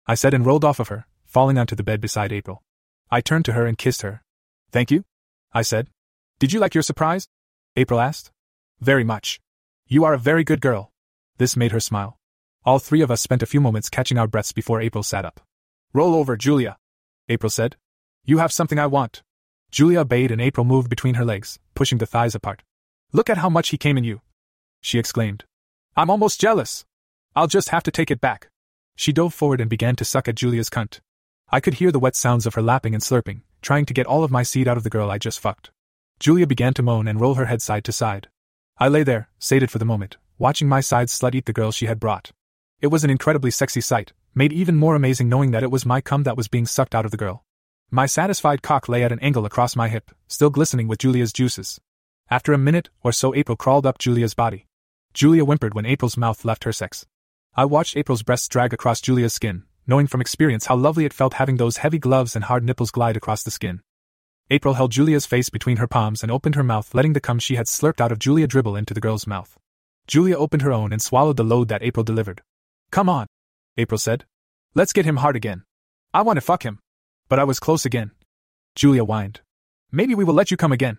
I said and rolled off of her, falling onto the bed beside April. I turned to her and kissed her. Thank you, I said. Did you like your surprise? April asked. Very much. You are a very good girl. This made her smile. All three of us spent a few moments catching our breaths before April sat up. Roll over, Julia, April said. You have something I want. Julia obeyed and April moved between her legs, pushing the thighs apart. Look at how much he came in you! She exclaimed. I'm almost jealous! I'll just have to take it back. She dove forward and began to suck at Julia's cunt. I could hear the wet sounds of her lapping and slurping, trying to get all of my seed out of the girl I just fucked. Julia began to moan and roll her head side to side. I lay there, sated for the moment, watching my side slut eat the girl she had brought. It was an incredibly sexy sight, made even more amazing knowing that it was my cum that was being sucked out of the girl. My satisfied cock lay at an angle across my hip, still glistening with Julia's juices. After a minute or so, April crawled up Julia's body. Julia whimpered when April's mouth left her sex. I watched April's breasts drag across Julia's skin, knowing from experience how lovely it felt having those heavy gloves and hard nipples glide across the skin. April held Julia's face between her palms and opened her mouth, letting the cum she had slurped out of Julia dribble into the girl's mouth. Julia opened her own and swallowed the load that April delivered. Come on, April said. Let's get him hard again. I want to fuck him. But I was close again. Julia whined. Maybe we will let you come again,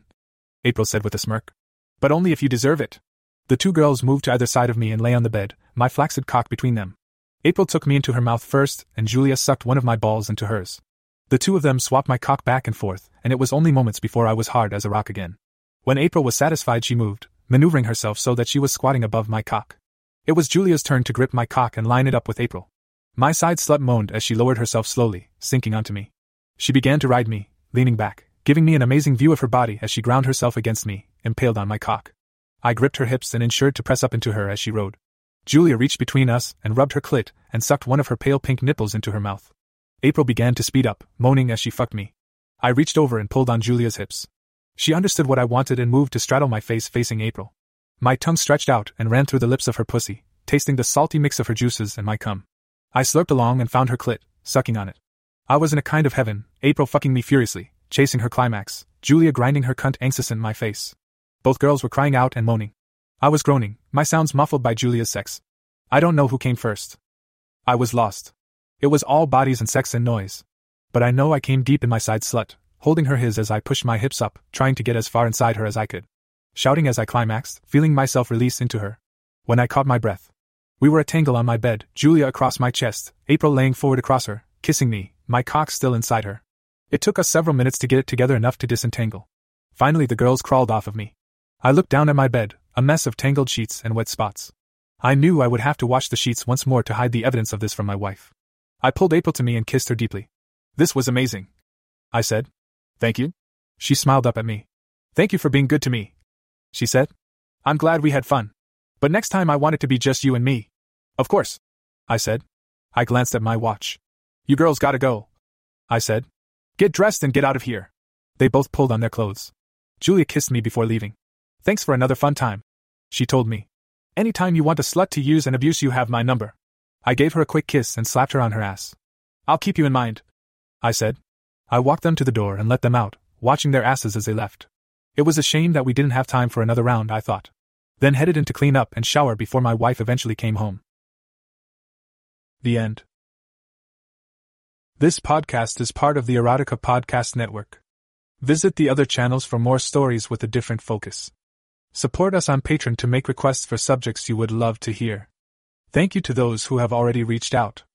April said with a smirk. But only if you deserve it. The two girls moved to either side of me and lay on the bed, my flaccid cock between them. April took me into her mouth first, and Julia sucked one of my balls into hers. The two of them swapped my cock back and forth, and it was only moments before I was hard as a rock again. When April was satisfied, she moved, maneuvering herself so that she was squatting above my cock. It was Julia's turn to grip my cock and line it up with April. My side slut moaned as she lowered herself slowly, sinking onto me. She began to ride me, leaning back, giving me an amazing view of her body as she ground herself against me, impaled on my cock. I gripped her hips and ensured to press up into her as she rode. Julia reached between us and rubbed her clit and sucked one of her pale pink nipples into her mouth. April began to speed up, moaning as she fucked me. I reached over and pulled on Julia's hips. She understood what I wanted and moved to straddle my face facing April. My tongue stretched out and ran through the lips of her pussy, tasting the salty mix of her juices and my cum. I slurped along and found her clit, sucking on it. I was in a kind of heaven, April fucking me furiously, chasing her climax, Julia grinding her cunt anxious in my face. Both girls were crying out and moaning. I was groaning, my sounds muffled by Julia's sex. I don't know who came first. I was lost. It was all bodies and sex and noise. But I know I came deep in my side slut, holding her his as I pushed my hips up, trying to get as far inside her as I could. Shouting as I climaxed, feeling myself release into her. When I caught my breath. We were a tangle on my bed, Julia across my chest, April laying forward across her, kissing me, my cock still inside her. It took us several minutes to get it together enough to disentangle. Finally, the girls crawled off of me. I looked down at my bed, a mess of tangled sheets and wet spots. I knew I would have to wash the sheets once more to hide the evidence of this from my wife. I pulled April to me and kissed her deeply. This was amazing. I said. Thank you. She smiled up at me. Thank you for being good to me. She said. I'm glad we had fun. But next time I want it to be just you and me. Of course. I said. I glanced at my watch. You girls gotta go. I said. Get dressed and get out of here. They both pulled on their clothes. Julia kissed me before leaving. Thanks for another fun time. She told me. Anytime you want a slut to use and abuse, you have my number. I gave her a quick kiss and slapped her on her ass. I'll keep you in mind. I said. I walked them to the door and let them out, watching their asses as they left. It was a shame that we didn't have time for another round, I thought. Then headed in to clean up and shower before my wife eventually came home. The end. This podcast is part of the Erotica Podcast Network. Visit the other channels for more stories with a different focus. Support us on Patreon to make requests for subjects you would love to hear. Thank you to those who have already reached out.